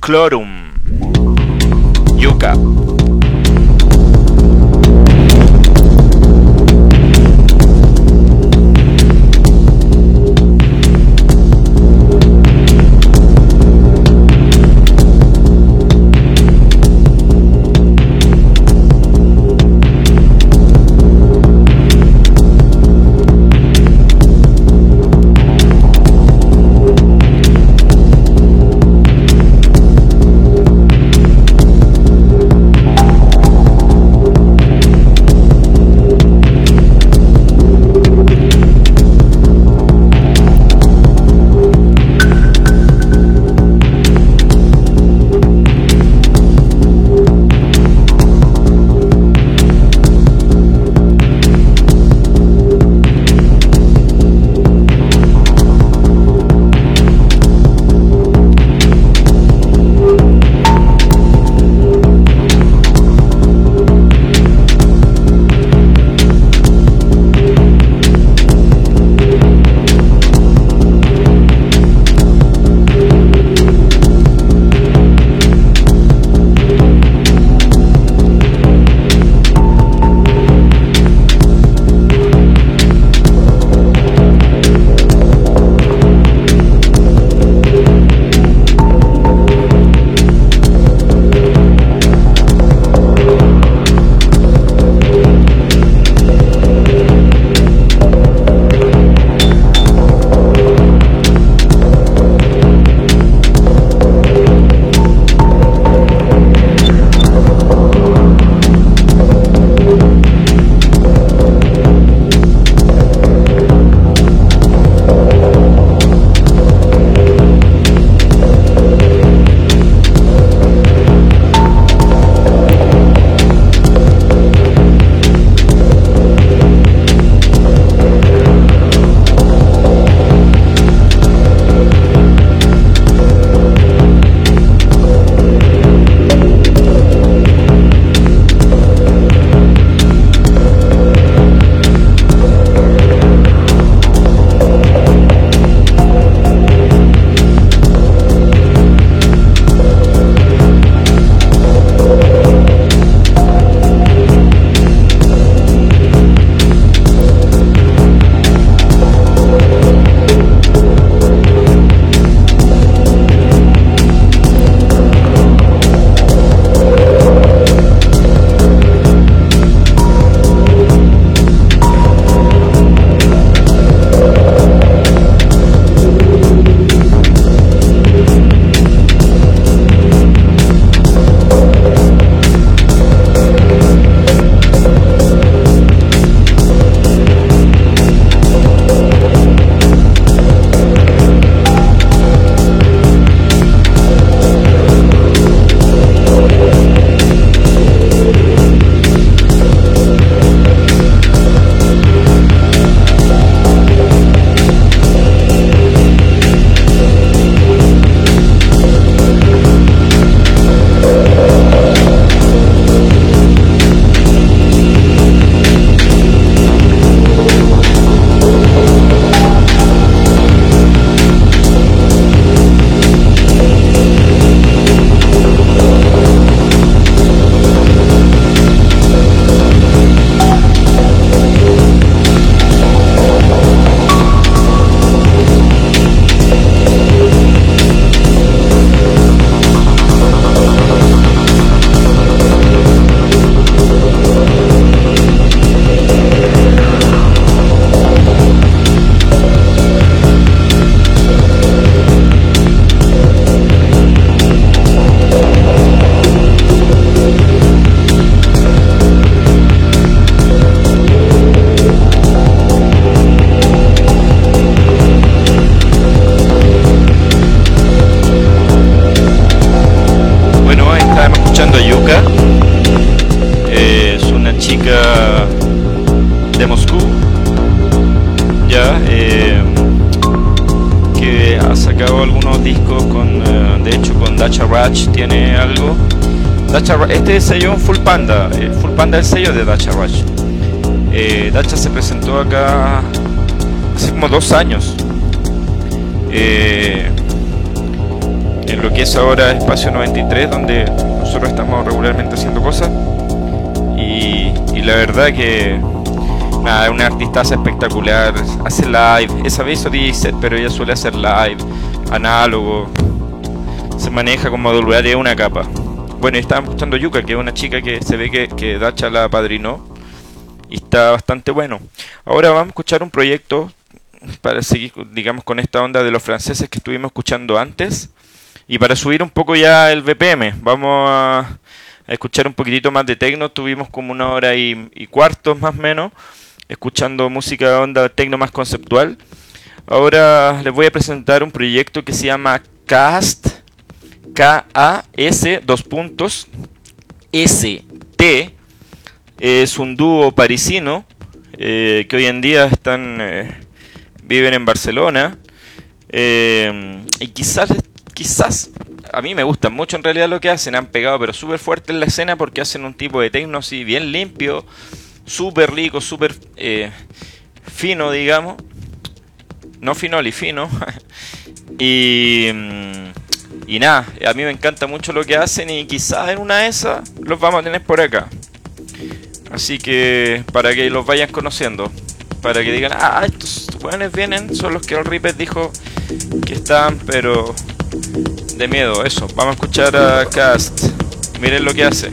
Clorum. Yuka. Es ahora Espacio 93, donde nosotros estamos regularmente haciendo cosas. Y, la verdad que nada, una artista espectacular, hace live, esa vez hizo set, pero ella suele hacer live, análogo, se maneja como de una capa. Bueno, y estábamos escuchando Yuka, que es una chica que se ve que, que Dacha la padrinó y está bastante bueno. Ahora vamos a escuchar un proyecto para seguir, digamos, con esta onda de los franceses que estuvimos escuchando antes y para subir un poco ya el BPM. Vamos a, escuchar un poquitito más de tecno. Tuvimos como una hora y, y cuartos más o menos escuchando música de onda tecno más conceptual. Ahora les voy a presentar un proyecto que se llama Cast, K-A-S, dos puntos, S-T, es un dúo parisino eh, que hoy en día están eh, viven en Barcelona eh, y quizás quizás a mí me gusta mucho en realidad lo que hacen han pegado pero súper fuerte en la escena porque hacen un tipo de techno así bien limpio súper rico súper fino digamos no finoli fino y y nada a mí me encanta mucho lo que hacen y quizás en una de esas los vamos a tener por acá Así que para que los vayan conociendo. Para que digan, ah, estos jóvenes vienen, son los que el Ripper dijo que están, pero de miedo, eso. Vamos a escuchar a Cast. Miren lo que hace.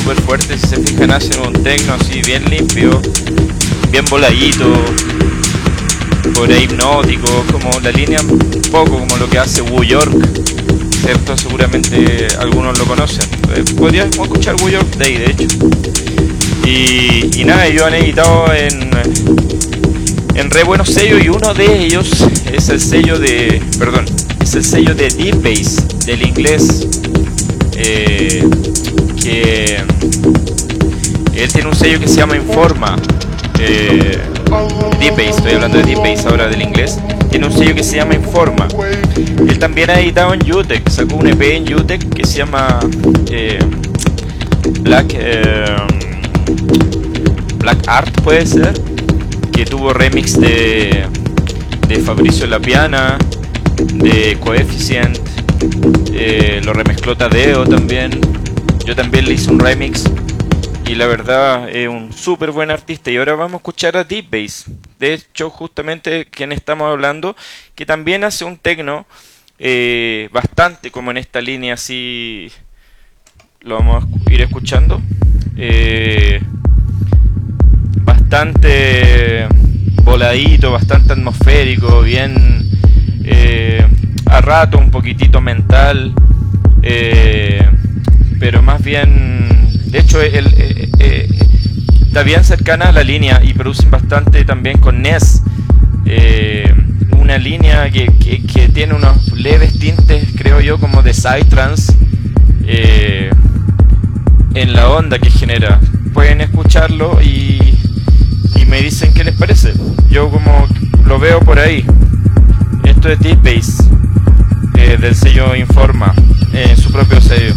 Súper fuerte. Si se fijan, hacen un tecno así bien limpio, bien voladito, por ahí hipnótico, como la línea un poco como lo que hace Wu York, ¿cierto? Seguramente algunos lo conocen. Eh, Podríamos escuchar Wu York ahí, de hecho. Y, nada, ellos han editado en, en re buenos sellos y uno de ellos es el sello de, perdón, es el sello de Deep Bass del inglés eh, él tiene un sello que se llama Informa. Eh, Deep Bass, estoy hablando de Deep Bass ahora del inglés. Tiene un sello que se llama Informa. Él también ha editado en Utec, sacó un EP en Utec que se llama eh, Black eh, Black Art, puede ser, que tuvo remix de, de Fabricio La Piana, de Coefficient, eh, lo remezcló Tadeo también. Yo también le hice un remix y la verdad es un súper buen artista. Y ahora vamos a escuchar a Deep Bass. De hecho, justamente quien estamos hablando, que también hace un tecno eh, bastante como en esta línea así. Lo vamos a ir escuchando. Eh, bastante voladito, bastante atmosférico, bien eh, a rato un poquitito mental, eh, pero más bien, de hecho, el, eh, eh, está bien cercana a la línea y producen bastante también con NES. Eh, una línea que, que, tiene unos leves tintes, creo yo, como de Psytrance eh, en la onda que genera. Pueden escucharlo y, y me dicen qué les parece. Yo como lo veo por ahí. Esto es Deep Bass eh, del sello Informa en su propio sello.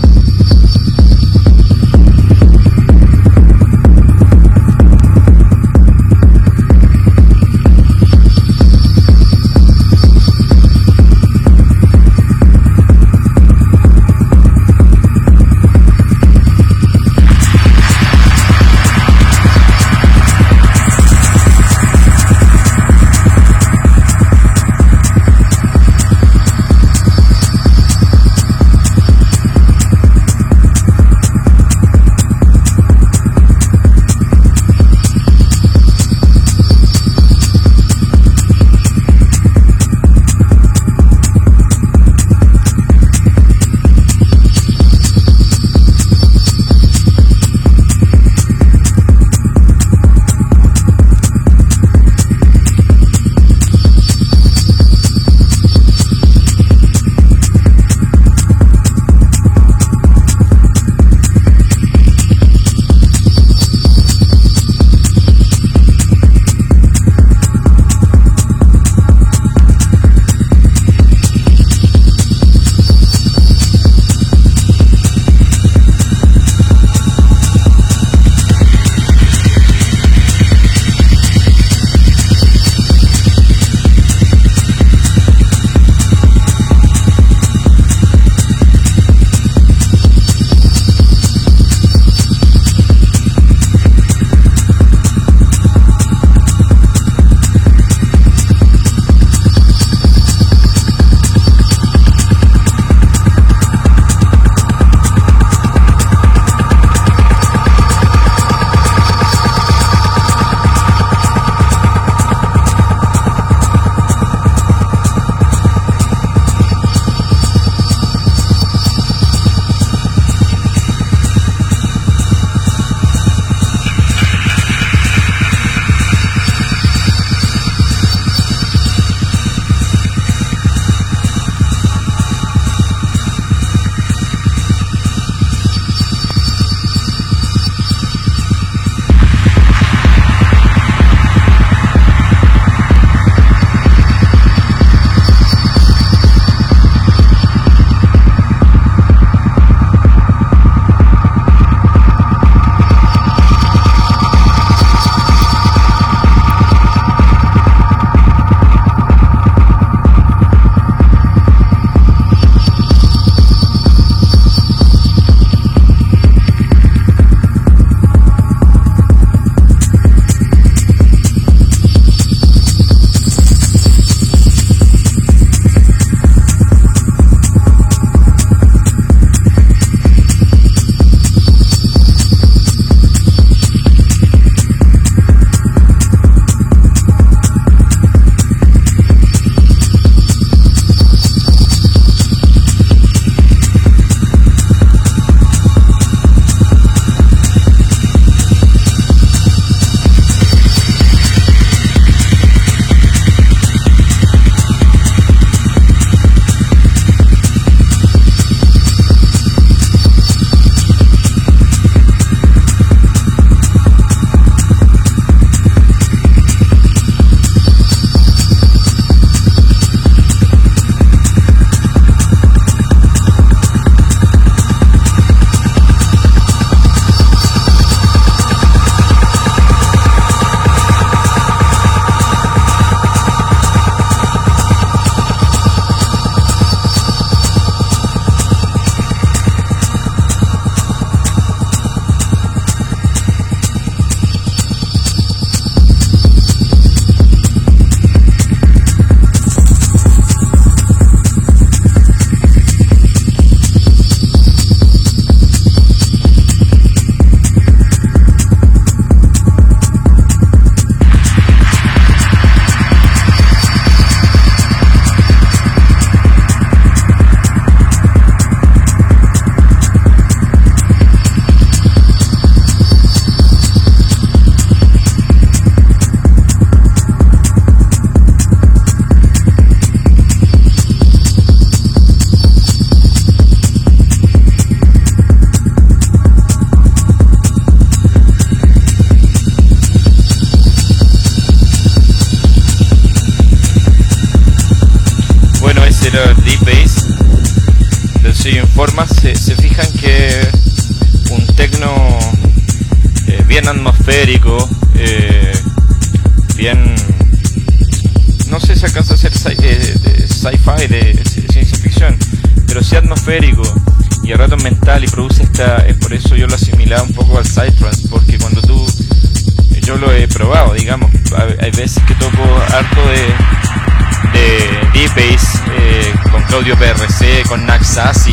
PRC,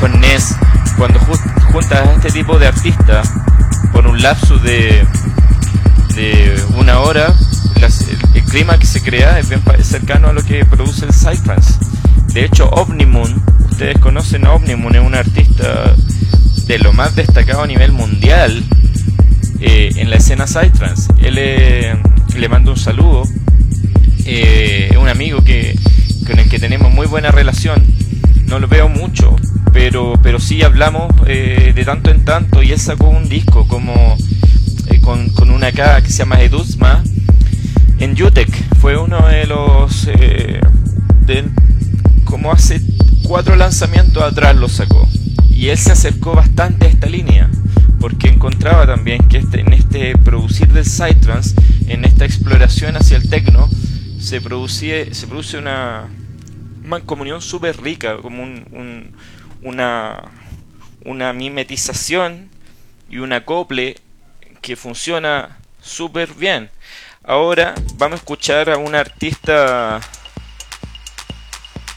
con Ness, cuando juntas a este tipo de artistas por un lapso de, de una hora, el, clima que se crea es bien cercano a lo que produce el Psytrance. De hecho, Omnimoon, ustedes conocen a es un artista de lo más destacado a nivel mundial eh, en la escena Psytrance. Él eh, le mando un saludo, eh, un amigo que, con el que tenemos muy buena relación. No lo veo mucho, pero, pero sí hablamos eh, de tanto en tanto y él sacó un disco como con, con, una K que se llama Eduzma en Utec. Fue uno de los... de, como hace cuatro lanzamientos atrás lo sacó. Y él se acercó bastante a esta línea porque encontraba también que este, en este producir del Psytrance, en esta exploración hacia el tecno, se, producía, se produce una mancomunión súper rica, como un, una, una mimetización y un acople que funciona súper bien. Ahora vamos a escuchar a un artista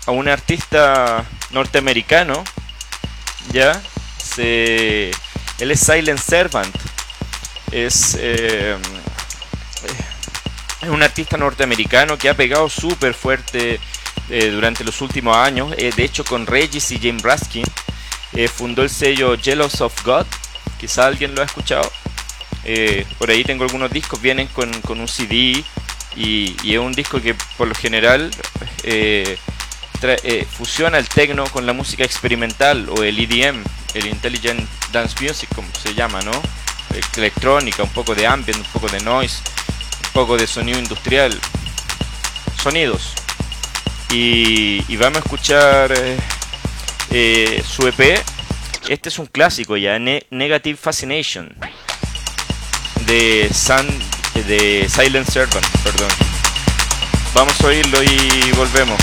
a un artista norteamericano, ya se él es Silent Servant. Es, eh, es un artista norteamericano que ha pegado súper fuerte eh, durante los últimos años. Eh, de hecho, con Regis y James Raskin fundó el sello Jealous of God. Quizá alguien lo ha escuchado. por ahí tengo algunos discos, vienen con, un CD y, y, es un disco que por lo general fusiona el techno con la música experimental o el EDM el Intelligent Dance Music, como se llama, ¿no? Electrónica, un poco de ambient, un poco de noise, un poco de sonido industrial, sonidos. Y, vamos a escuchar eh, eh, su EP. Este es un clásico ya, Negative Fascination, de, Sun, de Silent Servant, perdón. Vamos a oírlo y volvemos.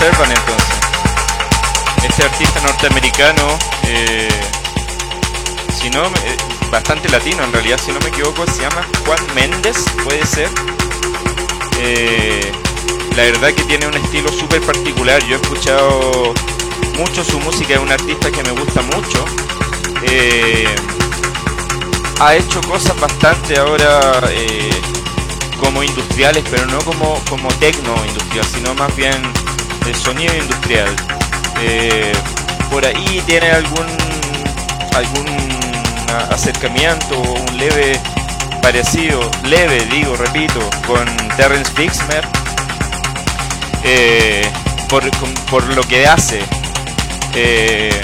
Servant entonces. Este artista norteamericano, eh, si no, eh, bastante latino en realidad, si no me equivoco, se llama Juan Méndez, puede ser. Eh, la verdad que tiene un estilo súper particular. Yo he escuchado mucho su música, es un artista que me gusta mucho. ha hecho cosas bastante ahora como industriales, pero no como, como tecno industrial, sino más bien de sonido industrial. Eh, por ahí tiene algún algún acercamiento, un leve parecido, leve digo, repito, con Terrence Fixmer eh, por, por, lo que hace. Eh,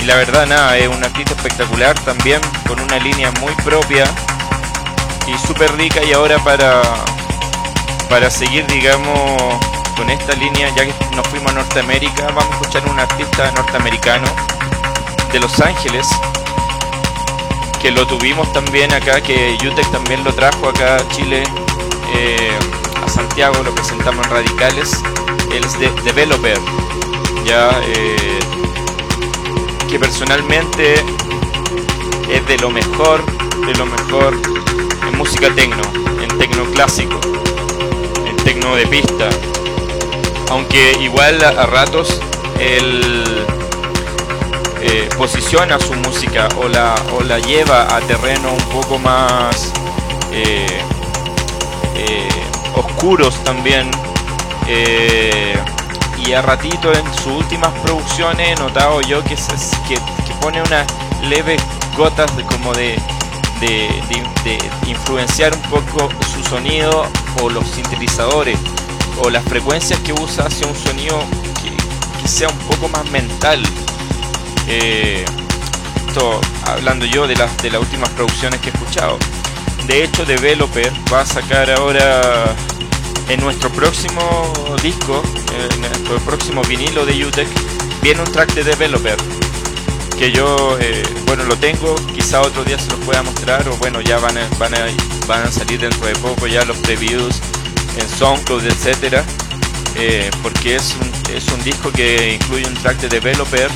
y la verdad nada, es un artista espectacular también, con una línea muy propia y súper rica y ahora para, para seguir digamos con esta línea, ya que nos fuimos a Norteamérica, vamos a escuchar un artista norteamericano de Los Ángeles, que lo tuvimos también acá, que Utec también lo trajo acá a Chile, eh, a Santiago, lo presentamos en Radicales, él es de Developer, ya eh, que personalmente es de lo mejor, de lo mejor en música tecno, en tecno clásico, en tecno de pista. Aunque igual a, ratos él eh, posiciona su música o la, o la lleva a terreno un poco más eh, eh, oscuros también. y a ratito en sus últimas producciones he notado yo que, que, pone unas leves gotas de, como de, de, influenciar un poco su sonido o los sintetizadores o las frecuencias que usa hacia un sonido que, sea un poco más mental. Eh, esto hablando yo de las, de las últimas producciones que he escuchado. De hecho, Developer va a sacar ahora en nuestro próximo disco, en nuestro próximo vinilo de UTEC, viene un track de Developer que yo, eh, bueno, lo tengo, quizá otro día se los pueda mostrar, o bueno, ya van a, van a, van a salir dentro de poco ya los previews en SoundCloud, etcétera, eh, porque es un, es un disco que incluye un track de Developer,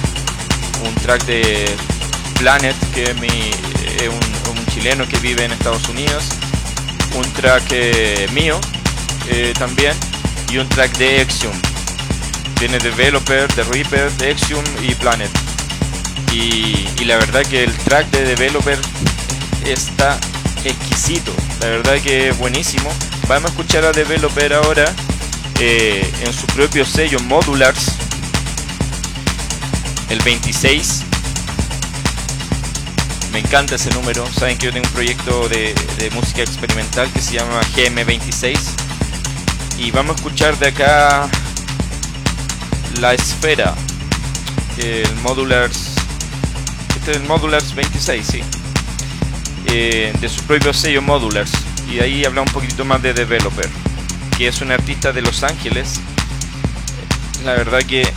un track de Planet, que es, mi, un, chileno que vive en Estados Unidos, un track eh, mío también, y un track de Exium. Tiene Developer, The Reaper, de Exium y Planet. Y, la verdad que el track de Developer está exquisito. La verdad que es buenísimo. Vamos a escuchar a Developer ahora eh, en su propio sello Modulars. El 26. Me encanta ese número. Saben que yo tengo un proyecto de, de música experimental que se llama GM26. Y vamos a escuchar de acá la esfera. El Modulars este el Modulars 26, sí. Eh, de su propio sello Modulars. Y ahí habla un poquito más de Developer, que es un artista de Los Ángeles. La verdad que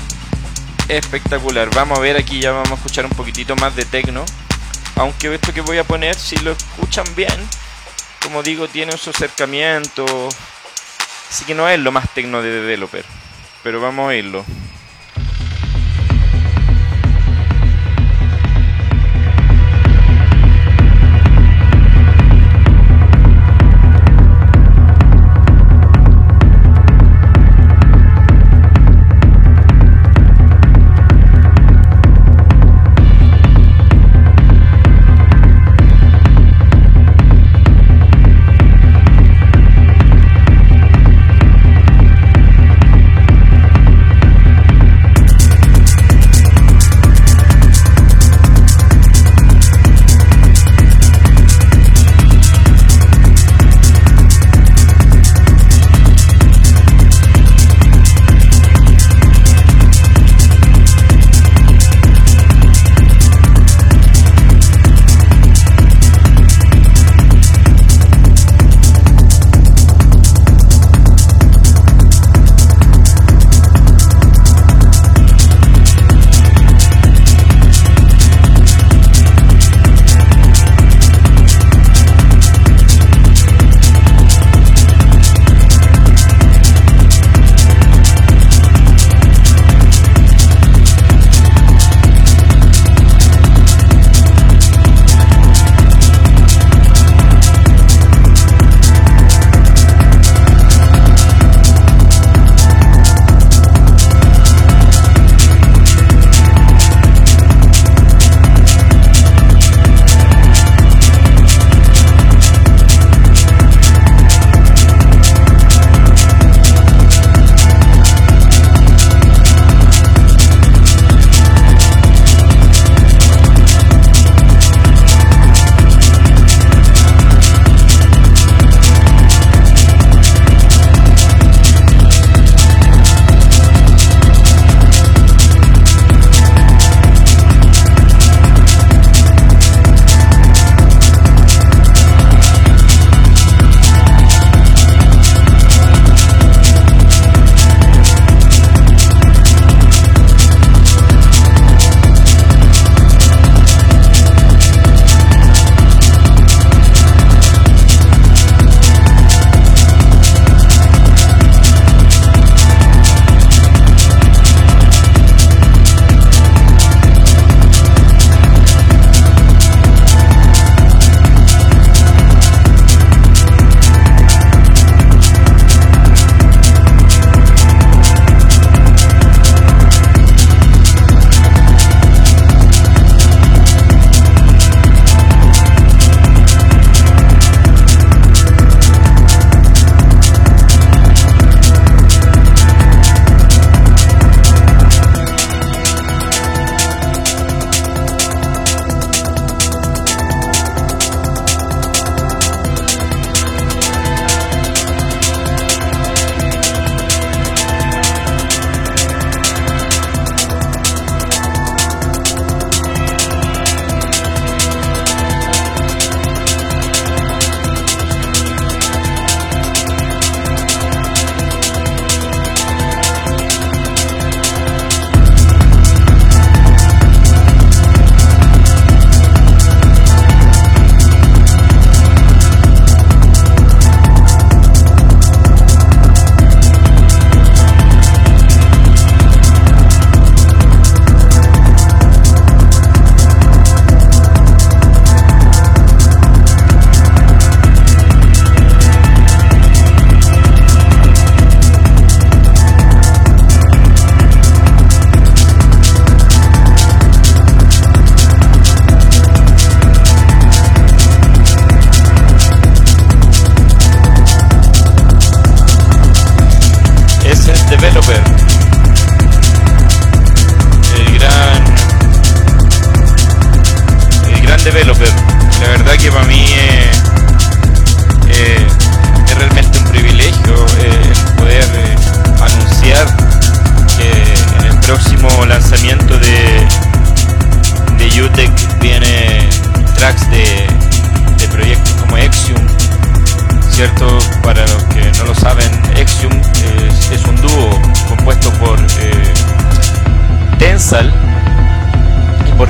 espectacular. Vamos a ver aquí, ya vamos a escuchar un poquitito más de techno. Aunque esto que voy a poner, si lo escuchan bien, como digo, tiene su acercamiento. Así que no es lo más tecno de Developer. Pero vamos a oírlo.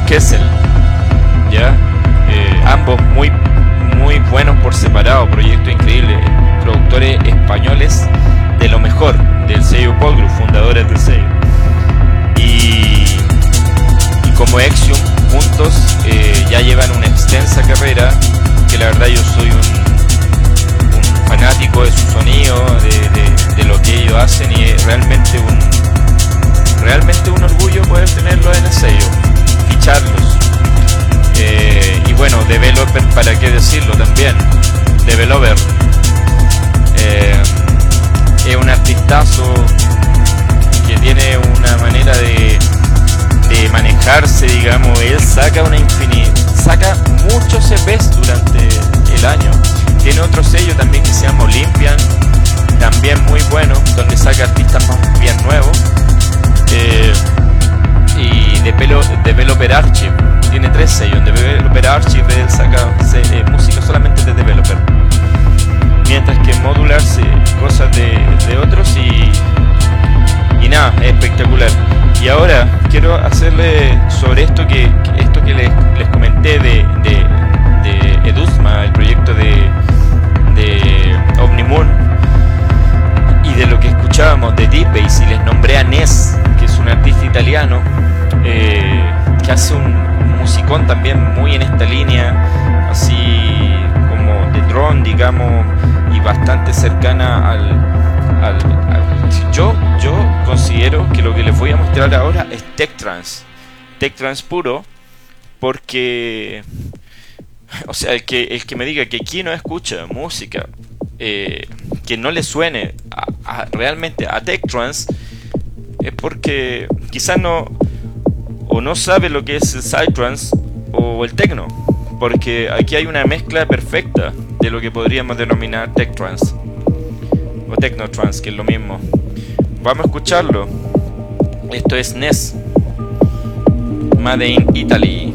Kessel, ¿ya? Eh, ambos muy, muy buenos por separado, proyecto increíble, productores españoles de lo mejor del sello Paul Group, fundadores del sello. Y, y como Exium, juntos eh, ya llevan una extensa carrera, que la verdad yo soy un, fanático de su sonido, de, de lo que ellos hacen y es realmente un realmente un orgullo poder tenerlo en el sello, ficharlos. Eh, y bueno, Developer, ¿para qué decirlo también? Developer eh, es un artistazo que tiene una manera de, de manejarse, digamos. Él saca una infinidad, saca muchos EPs durante el año. Tiene otro sello también que se llama Olympian, también muy bueno, donde saca artistas más bien nuevos eh, Developer Archive. Tiene tres sellos. Developer Archive él saca eh, música solamente de Developer. Mientras que Modular cosas de, otros y, y nada, es espectacular. Y ahora quiero hacerle sobre esto que, esto que les, comenté de, de, Eduzma, el proyecto de, de Omnimoon y de lo que escuchábamos de Deep Base y les nombré a Ness un artista italiano eh, que hace un musicón también muy en esta línea, así como de drone, digamos, y bastante cercana al, yo, yo considero que lo que les voy a mostrar ahora es tech trance, tech trance puro, porque, o sea, el que, el que me diga que aquí no escucha música eh, que no le suene realmente a tech trance, es porque quizás no o no sabe lo que es el psytrance o el techno, porque aquí hay una mezcla perfecta de lo que podríamos denominar tech trance o techno trance, que es lo mismo. Vamos a escucharlo. Esto es NES, Made in Italy.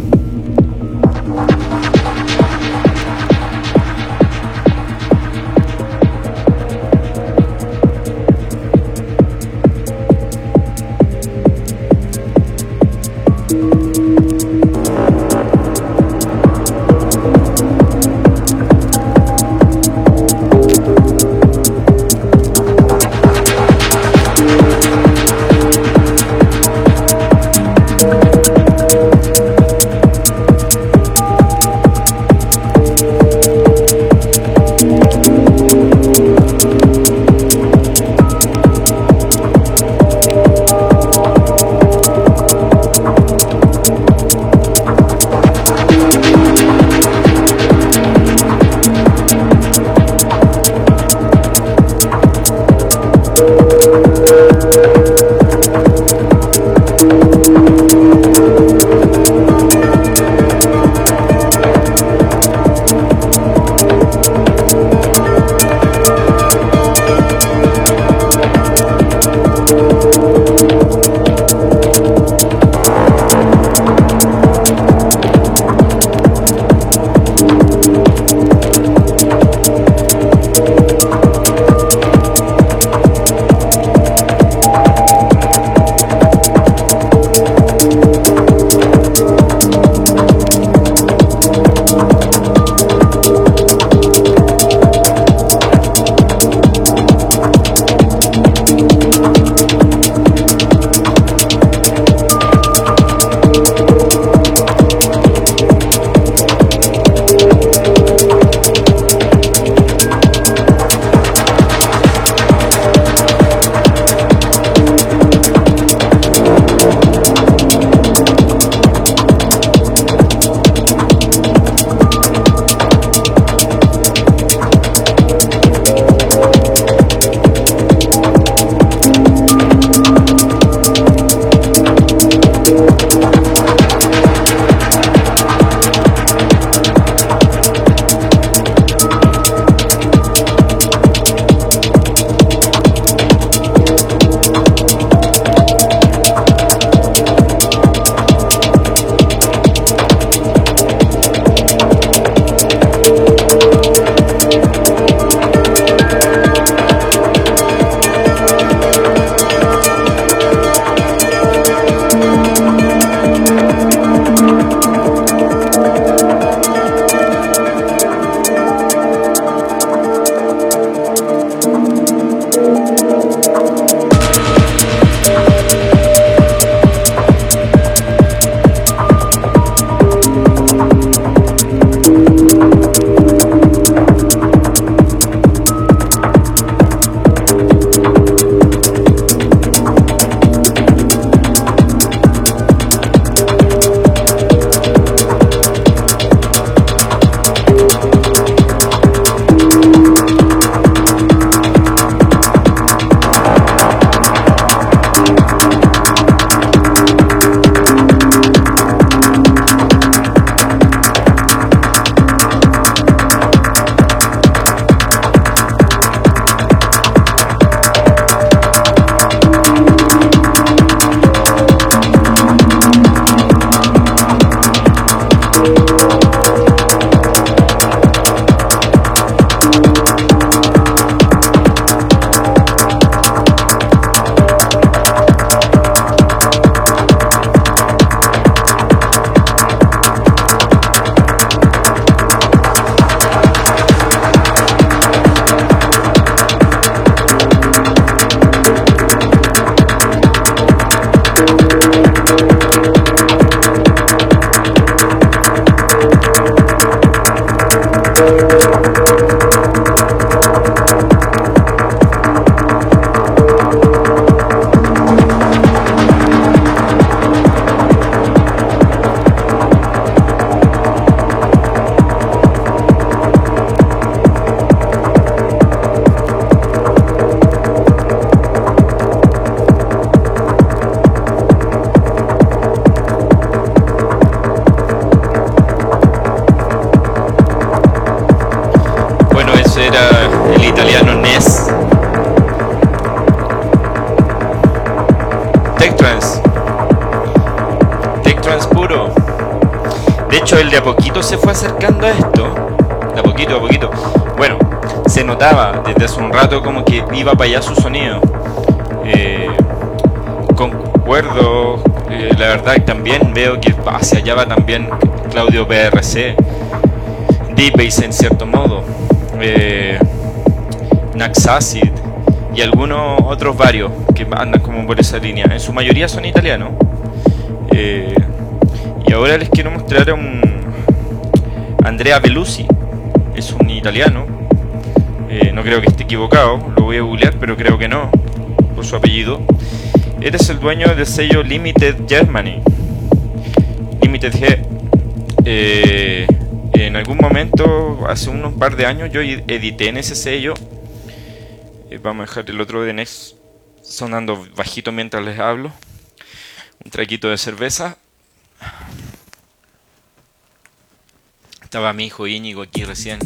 como que iba para allá su sonido. Eh, concuerdo, eh, la verdad, también veo que hacia allá va también Claudio PRC. D-Base en cierto modo. Eh, Naxacid y algunos otros varios que andan como por esa línea. En su mayoría son italianos. Eh, y ahora les quiero mostrar a un Andrea Belusi. Es un italiano. No creo que esté equivocado. Lo voy a googlear, pero creo que no. Por su apellido. Él es el dueño del sello Limited Germany. Limited G. Eh, en algún momento, hace unos par de años, yo edité en ese sello. Eh, vamos a dejar el otro de Next sonando bajito mientras les hablo. Un traquito de cerveza. Estaba mi hijo Íñigo aquí recién.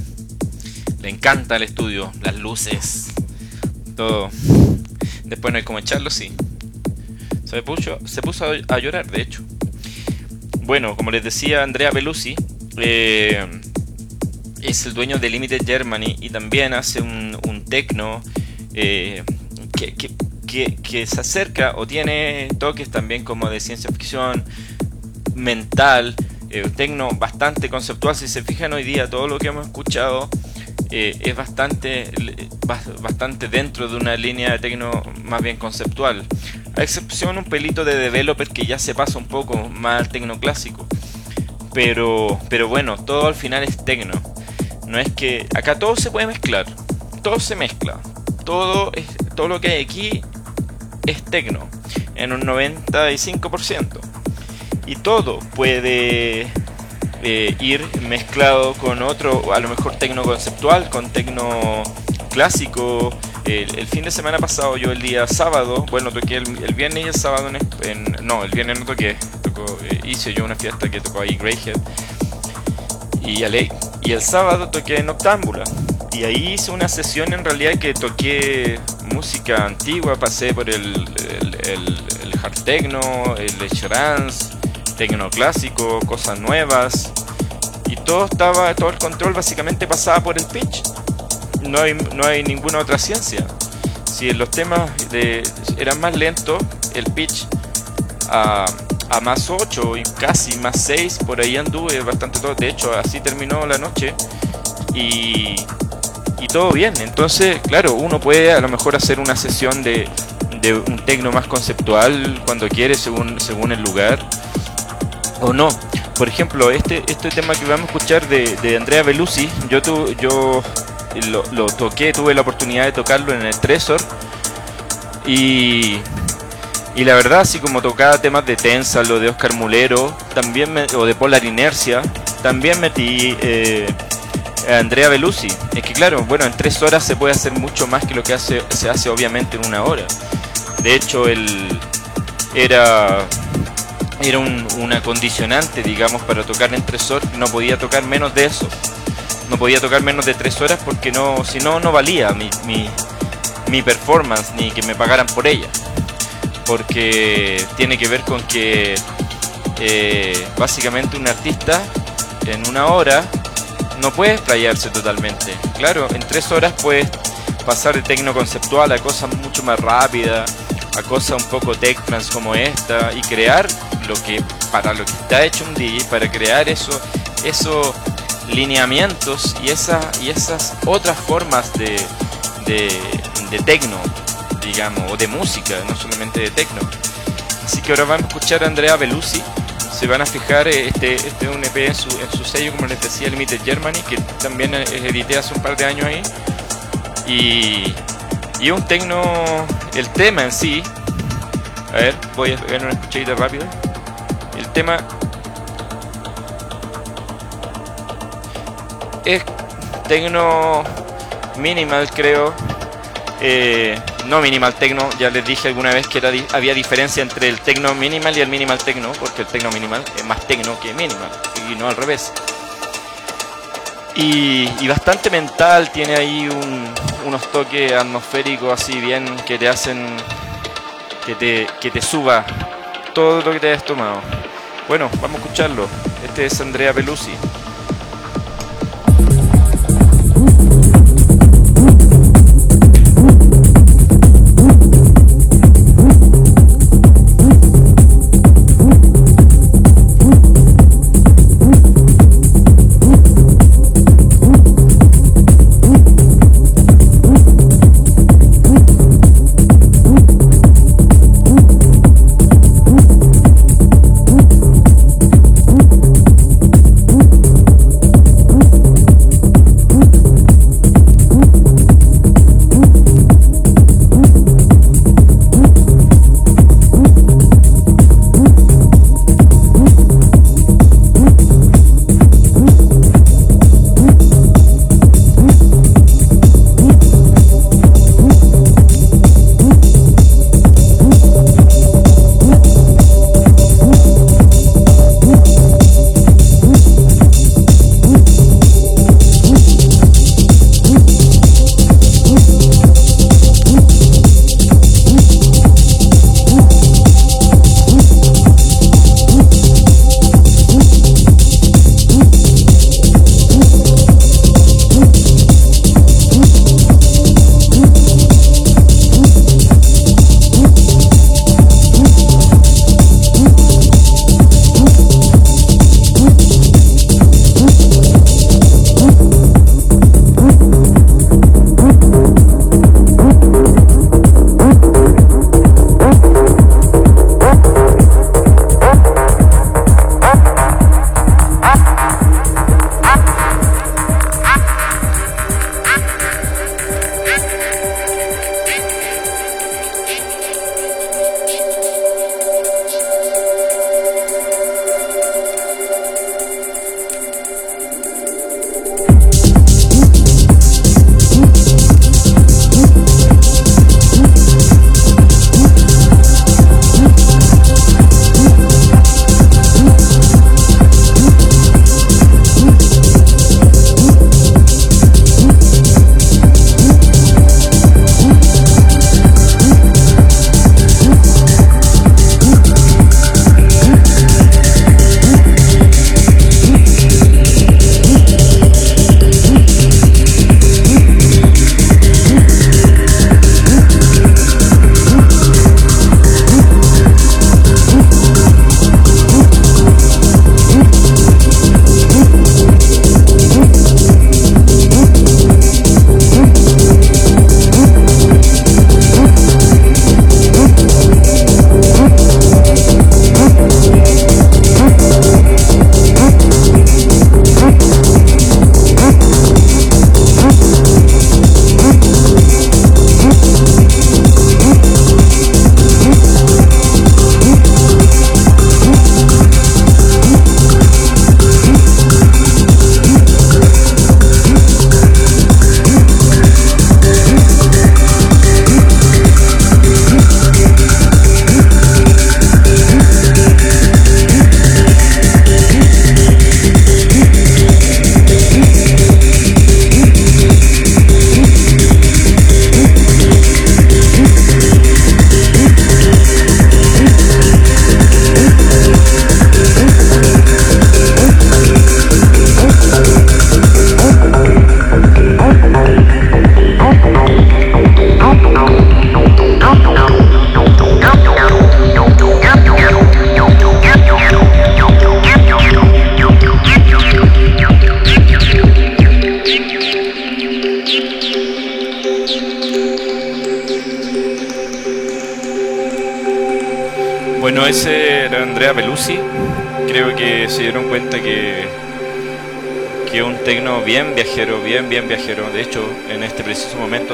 Le encanta el estudio, las luces, todo. Después no hay como echarlo, sí. Se puso, se puso a llorar, de hecho. Bueno, como les decía Andrea Belusi, eh, es el dueño de Limited Germany y también hace un, un techno eh, que, se acerca o tiene toques también como de ciencia ficción mental, eh, techno bastante conceptual. Si se fijan hoy día, todo lo que hemos escuchado es bastante, bastante dentro de una línea de techno más bien conceptual. A excepción un pelito de developer que ya se pasa un poco más al techno clásico. Pero, pero bueno, todo al final es tecno. No es que acá todo se puede mezclar, todo se mezcla, todo es, todo lo que hay aquí es tecno en un 95% y todo puede eh, ir mezclado con otro, a lo mejor tecno conceptual, con tecno clásico. El, fin de semana pasado, yo el día sábado, bueno, toqué el, viernes y el sábado en, No, el viernes no toqué, eh, hice yo una fiesta que tocó ahí Greyhead y Y el sábado toqué en Octámbula. Y ahí hice una sesión en realidad que toqué música antigua, pasé por el, el, hard techno, el trance, techno clásico, cosas nuevas. Y todo estaba, todo el control básicamente pasaba por el pitch. No hay, no hay ninguna otra ciencia. Si los temas de, eran más lentos, el pitch a a más 8 y casi más 6, por ahí anduve bastante todo. De hecho, así terminó la noche y, y todo bien. Entonces, claro, uno puede a lo mejor hacer una sesión de, de un tecno más conceptual cuando quiere, según, según el lugar, o no. Por ejemplo, este, este tema que vamos a escuchar de, de Andrea Belusi, yo, tu, yo lo, toqué, tuve la oportunidad de tocarlo en el Tresor y y la verdad, así como tocaba temas de Tensa, lo de Oscar Mulero, también o de Polar Inercia, también metí eh, a Andrea Belusi. Es que claro, bueno, en tres horas se puede hacer mucho más que lo que hace, se hace obviamente en una hora. De hecho, él era, era un, una condicionante, digamos, para tocar en tres horas. No podía tocar menos de eso. No podía tocar menos de tres horas porque no, si no, no valía mi, mi, mi performance ni que me pagaran por ella porque tiene que ver con que eh, básicamente un artista en una hora no puede explayarse totalmente. Claro, en tres horas puedes pasar de tecno conceptual a cosas mucho más rápidas, a cosas un poco tech trans como esta y crear lo que para lo que está hecho un DJ, para crear eso, esos lineamientos y, esa, y esas otras formas de, de, de tecno digamos, o de música, no solamente de techno. Así que ahora vamos a escuchar a Andrea Belusi. Se van a fijar, eh, este, este es un EP en su, en su sello, como les decía, Limited Germany, que también eh, edité hace un par de años ahí. Y, y un techno, el tema en sí, a ver, voy a ver una escuchadita rápida. El tema es techno minimal, creo. Eh, no minimal techno, ya les dije alguna vez que era, había diferencia entre el techno minimal y el minimal techno, porque el techno minimal es más techno que minimal, y no al revés. Y, bastante mental, tiene ahí unos toques atmosféricos así bien que te hacen que te, que te suba todo lo que te hayas tomado. Bueno, vamos a escucharlo. Este es Andrea Pelusi.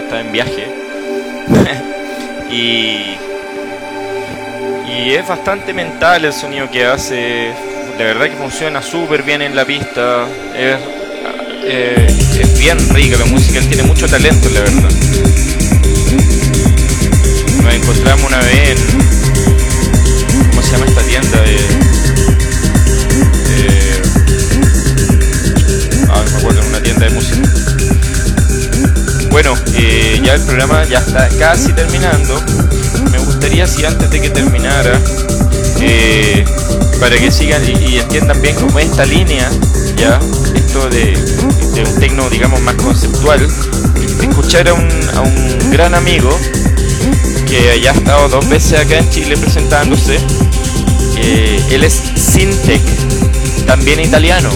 Está en viaje. y, y es bastante mental el sonido que hace. De verdad que funciona súper bien en la pista. Es, eh, es bien rica la música. Él tiene mucho talento, la verdad. Nos encontramos una vez en. ¿Cómo se llama esta tienda? De, ah, me acuerdo, en una tienda bueno, eh, ya el programa ya está casi terminando. Me gustaría si antes de que terminara, eh, para que sigan y, entiendan bien cómo esta línea, ya, esto de, un tecno, digamos, más conceptual, escuchar a un, gran amigo que ya ha estado dos veces acá en Chile presentándose. él es Sintec, también italiano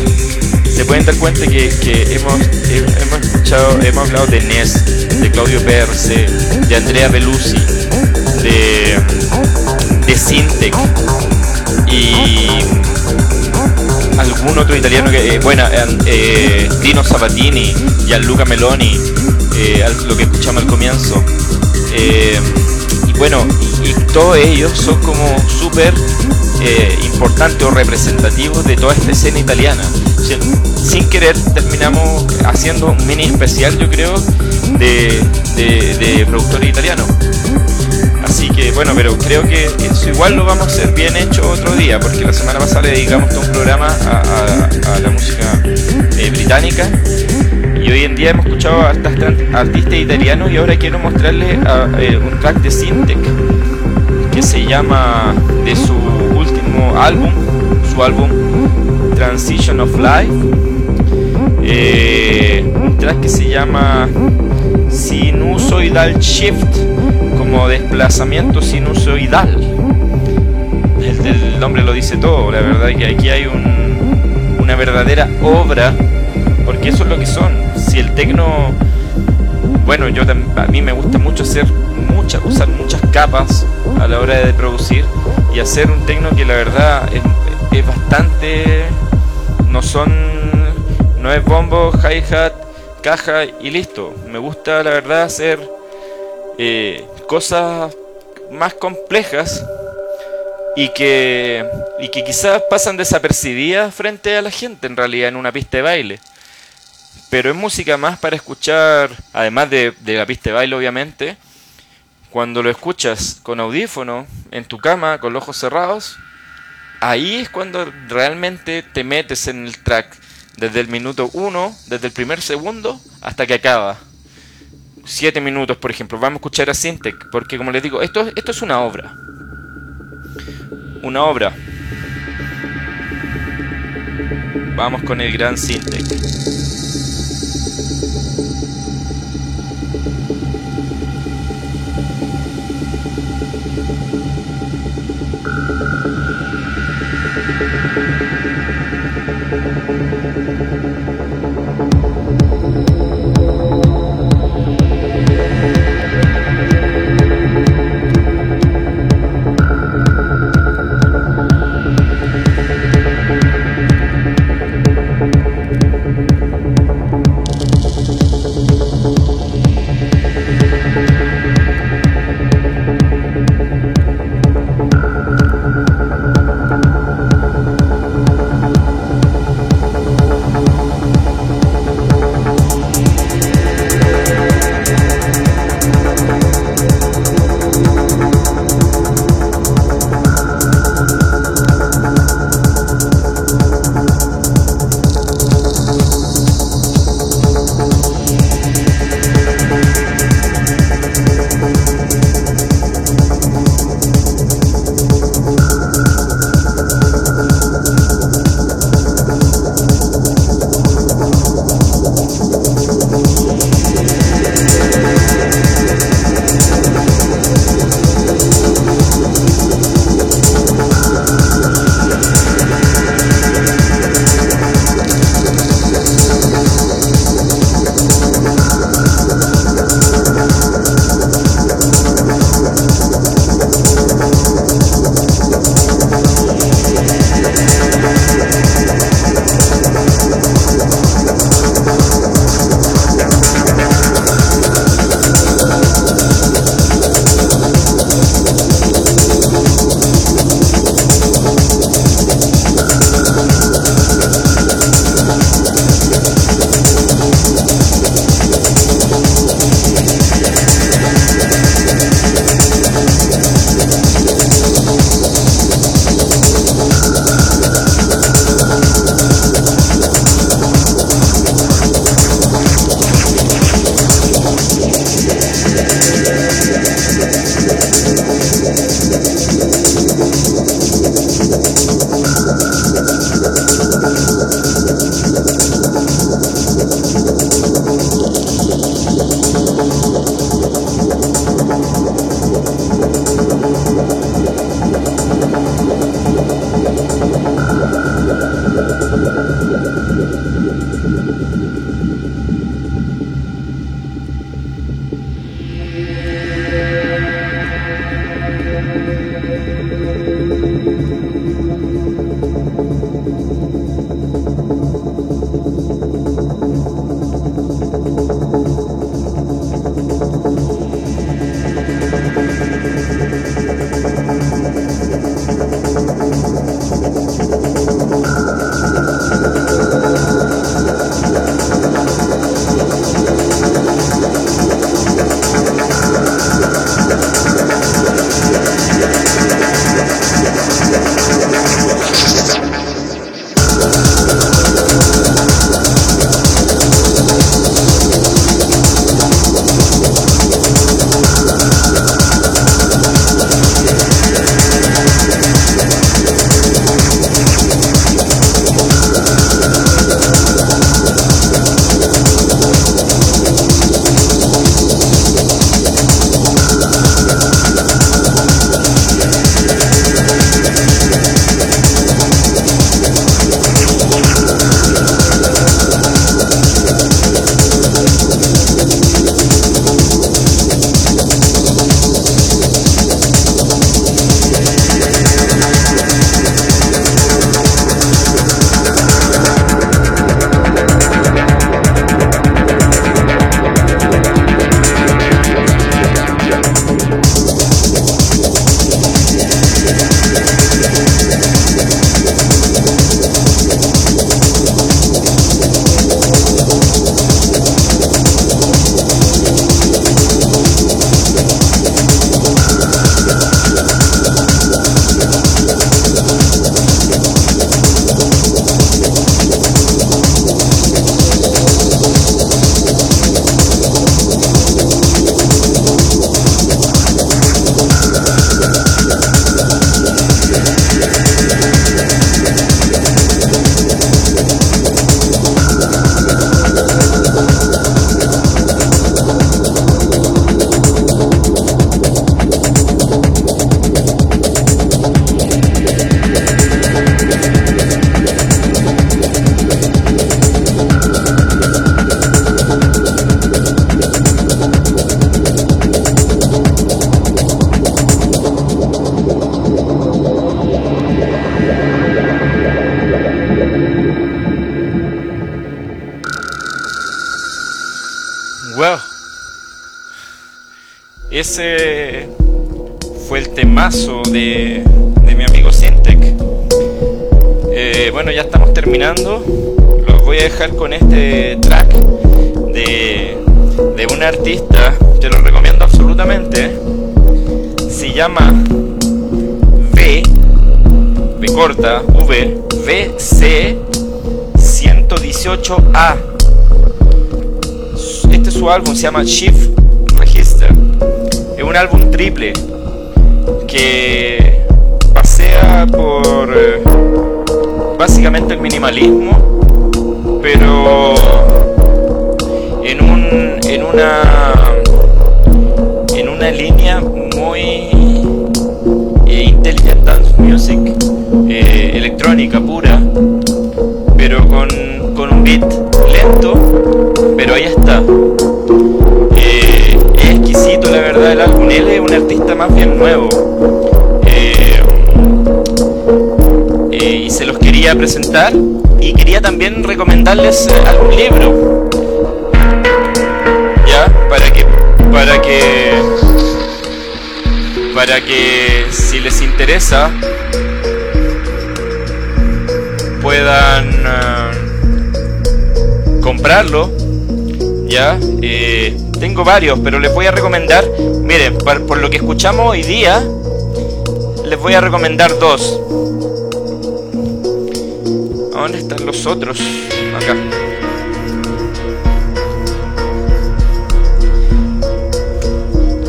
se pueden dar cuenta que, hemos, hemos escuchado, hemos hablado de Nes, de Claudio Perse, de Andrea Belusi, de, de Sintec y algún otro italiano que, eh, bueno, eh, Dino Sabatini, Gianluca Meloni, eh, lo que escuchamos al comienzo. y bueno, y, todos ellos son como súper importantes o representativos de toda esta escena italiana sin querer terminamos haciendo un mini especial, yo creo, de, de, productor italiano. Así que bueno, pero creo que eso igual lo vamos a hacer bien hecho otro día, porque la semana pasada le dedicamos todo un programa a, la música eh, británica y hoy en día hemos escuchado a artistas italianos y ahora quiero mostrarles eh, un track de Syntec que se llama de su álbum, su álbum Transition of Life. Eh, un track que se llama Sinusoidal Shift, como desplazamiento sinusoidal. El, nombre lo dice todo, la verdad que aquí hay una verdadera obra, porque eso es lo que son. Si el tecno, bueno, yo a mí me gusta mucho hacer muchas, usar muchas capas a la hora de producir y hacer un tecno que la verdad es bastante no son no es bombo, hi-hat, caja y listo. Me gusta la verdad hacer eh, cosas más complejas y que, y que quizás pasan desapercibidas frente a la gente en realidad en una pista de baile. Pero es música más para escuchar, además de, de la pista de baile obviamente, cuando lo escuchas con audífono, en tu cama, con los ojos cerrados, ahí es cuando realmente te metes en el track. Desde el minuto 1, desde el primer segundo hasta que acaba. 7 minutos, por ejemplo. Vamos a escuchar a Syntec, porque como les digo, esto, esto es una obra. Una obra. Vamos con el gran Syntec. Wow. Ese fue el temazo de, de mi amigo Syntec. Eh, bueno, ya estamos terminando. Los voy a dejar con este track de, de un artista. Te lo recomiendo absolutamente. Se llama V, V corta, V, VC 118A. Su álbum, se llama Shift Register. Es un álbum triple que pasea por eh, básicamente el minimalismo, pero en, un, en una en una línea muy eh, intelligent dance music, eh, electrónica pura, pero con, con un beat lento, pero ahí está. Eh, es exquisito la verdad el álbum, él es un artista más bien nuevo. Eh, eh, y se los quería presentar y quería también recomendarles eh, algún libro. Ya, para que para que para que si les interesa puedan comprarlo. Ya, eh, tengo varios, pero les voy a recomendar. Miren, por, por lo que escuchamos hoy día, les voy a recomendar dos. ¿A ¿Dónde están los otros? Acá.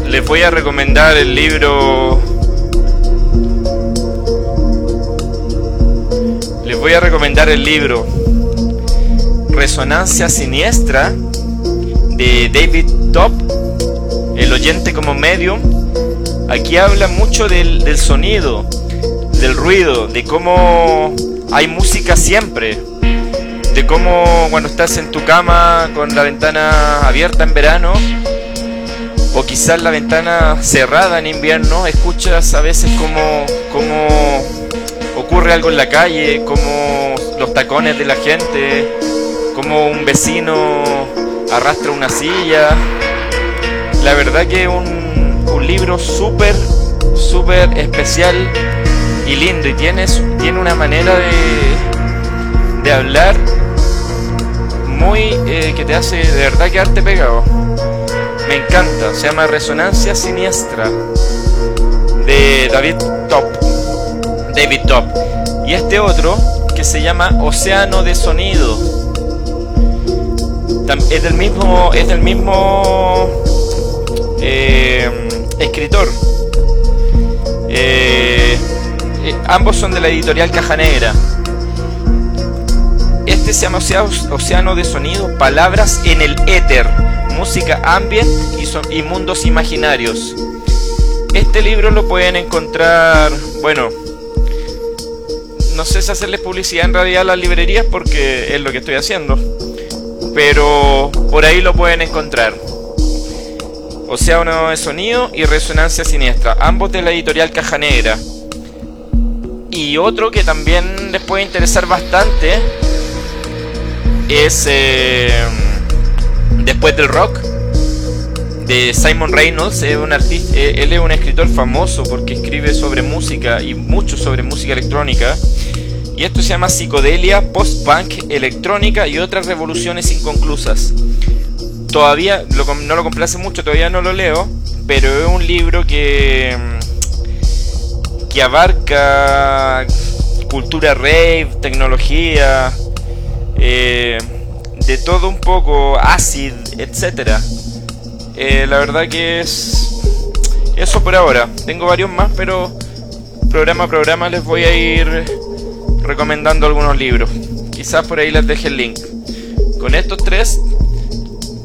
Les voy a recomendar el libro. Les voy a recomendar el libro Resonancia Siniestra de David Top, El oyente como medium. Aquí habla mucho del, del sonido, del ruido, de cómo hay música siempre, de cómo cuando estás en tu cama con la ventana abierta en verano o quizás la ventana cerrada en invierno, escuchas a veces como, como ocurre algo en la calle, como los tacones de la gente, como un vecino arrastra una silla. La verdad que un, un libro súper, súper especial y lindo y tiene, tiene una manera de, de hablar muy eh, que te hace de verdad quedarte pegado. Me encanta, se llama Resonancia Siniestra de David Top. David Top. Y este otro que se llama Océano de Sonido. Es del mismo, es del mismo eh, escritor. Eh, eh, ambos son de la editorial Caja Negra. Este se llama Océano de Sonido, Palabras en el Éter, Música Ambient y, y Mundos Imaginarios. Este libro lo pueden encontrar, bueno, no sé si hacerles publicidad en realidad a las librerías porque es lo que estoy haciendo. Pero por ahí lo pueden encontrar. Océano de Sonido y Resonancia Siniestra, ambos de la editorial Caja Negra. Y otro que también les puede interesar bastante es eh, Después del Rock de Simon Reynolds. Es un artista, él es un escritor famoso porque escribe sobre música y mucho sobre música electrónica. Y esto se llama Psicodelia, Post-Punk, Electrónica y otras revoluciones inconclusas. Todavía no lo compré mucho, todavía no lo leo, pero es un libro que, que abarca cultura rave, tecnología, eh, de todo un poco, acid, etc. Eh, la verdad que es eso por ahora. Tengo varios más, pero programa a programa les voy a ir recomendando algunos libros. Quizás por ahí les deje el link. Con estos tres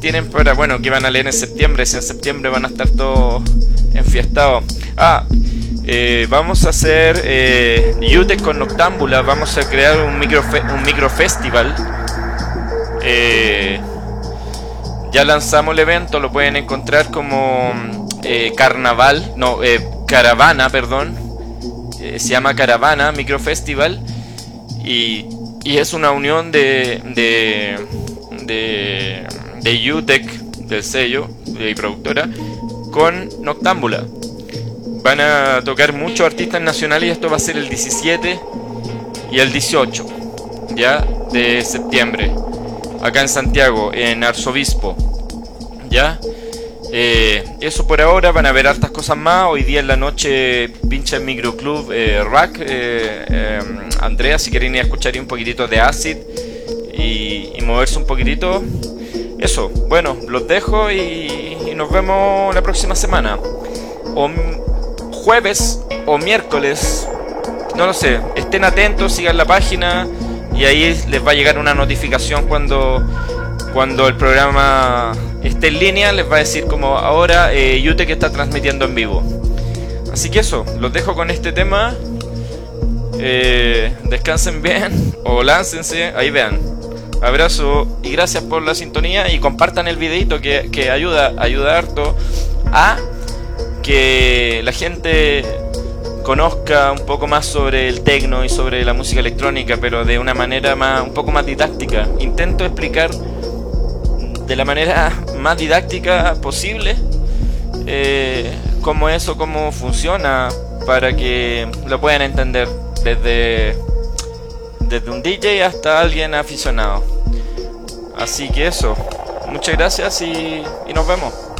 tienen para, bueno, que van a leer en septiembre. Si en septiembre van a estar todos enfiestados. Ah, eh, vamos a hacer eh, con Noctámbula. Vamos a crear un micro, un micro festival. Eh, ya lanzamos el evento, lo pueden encontrar como eh, carnaval, no, caravana, perdón. Se llama Caravana Micro Festival. Y, es una unión de, de, de, de UTEC, del sello y productora, con Noctámbula. Van a tocar muchos artistas nacionales y esto va a ser el 17 y el 18 ya de septiembre acá en Santiago en Arzobispo ya eh, eso por ahora van a ver hartas cosas más hoy día en la noche pincha el microclub eh, Rack eh, em, Andrea si quieren ir a escuchar un poquitito de Acid y, moverse un poquitito eso bueno los dejo y, y nos vemos la próxima semana o jueves o miércoles. No lo sé. Estén atentos, sigan la página y ahí les va a llegar una notificación cuando, cuando el programa esté en línea. Les va a decir como ahora eh, Yute que está transmitiendo en vivo. Así que eso, los dejo con este tema. Eh, descansen bien o láncense, ahí vean. Abrazo y gracias por la sintonía y compartan el videito que, que ayuda, ayuda harto a que la gente conozca un poco más sobre el tecno y sobre la música electrónica, pero de una manera más, un poco más didáctica. Intento explicar de la manera más didáctica posible eh, cómo eso, cómo funciona, para que lo puedan entender desde, desde un DJ hasta alguien aficionado. Así que eso, muchas gracias y nos vemos.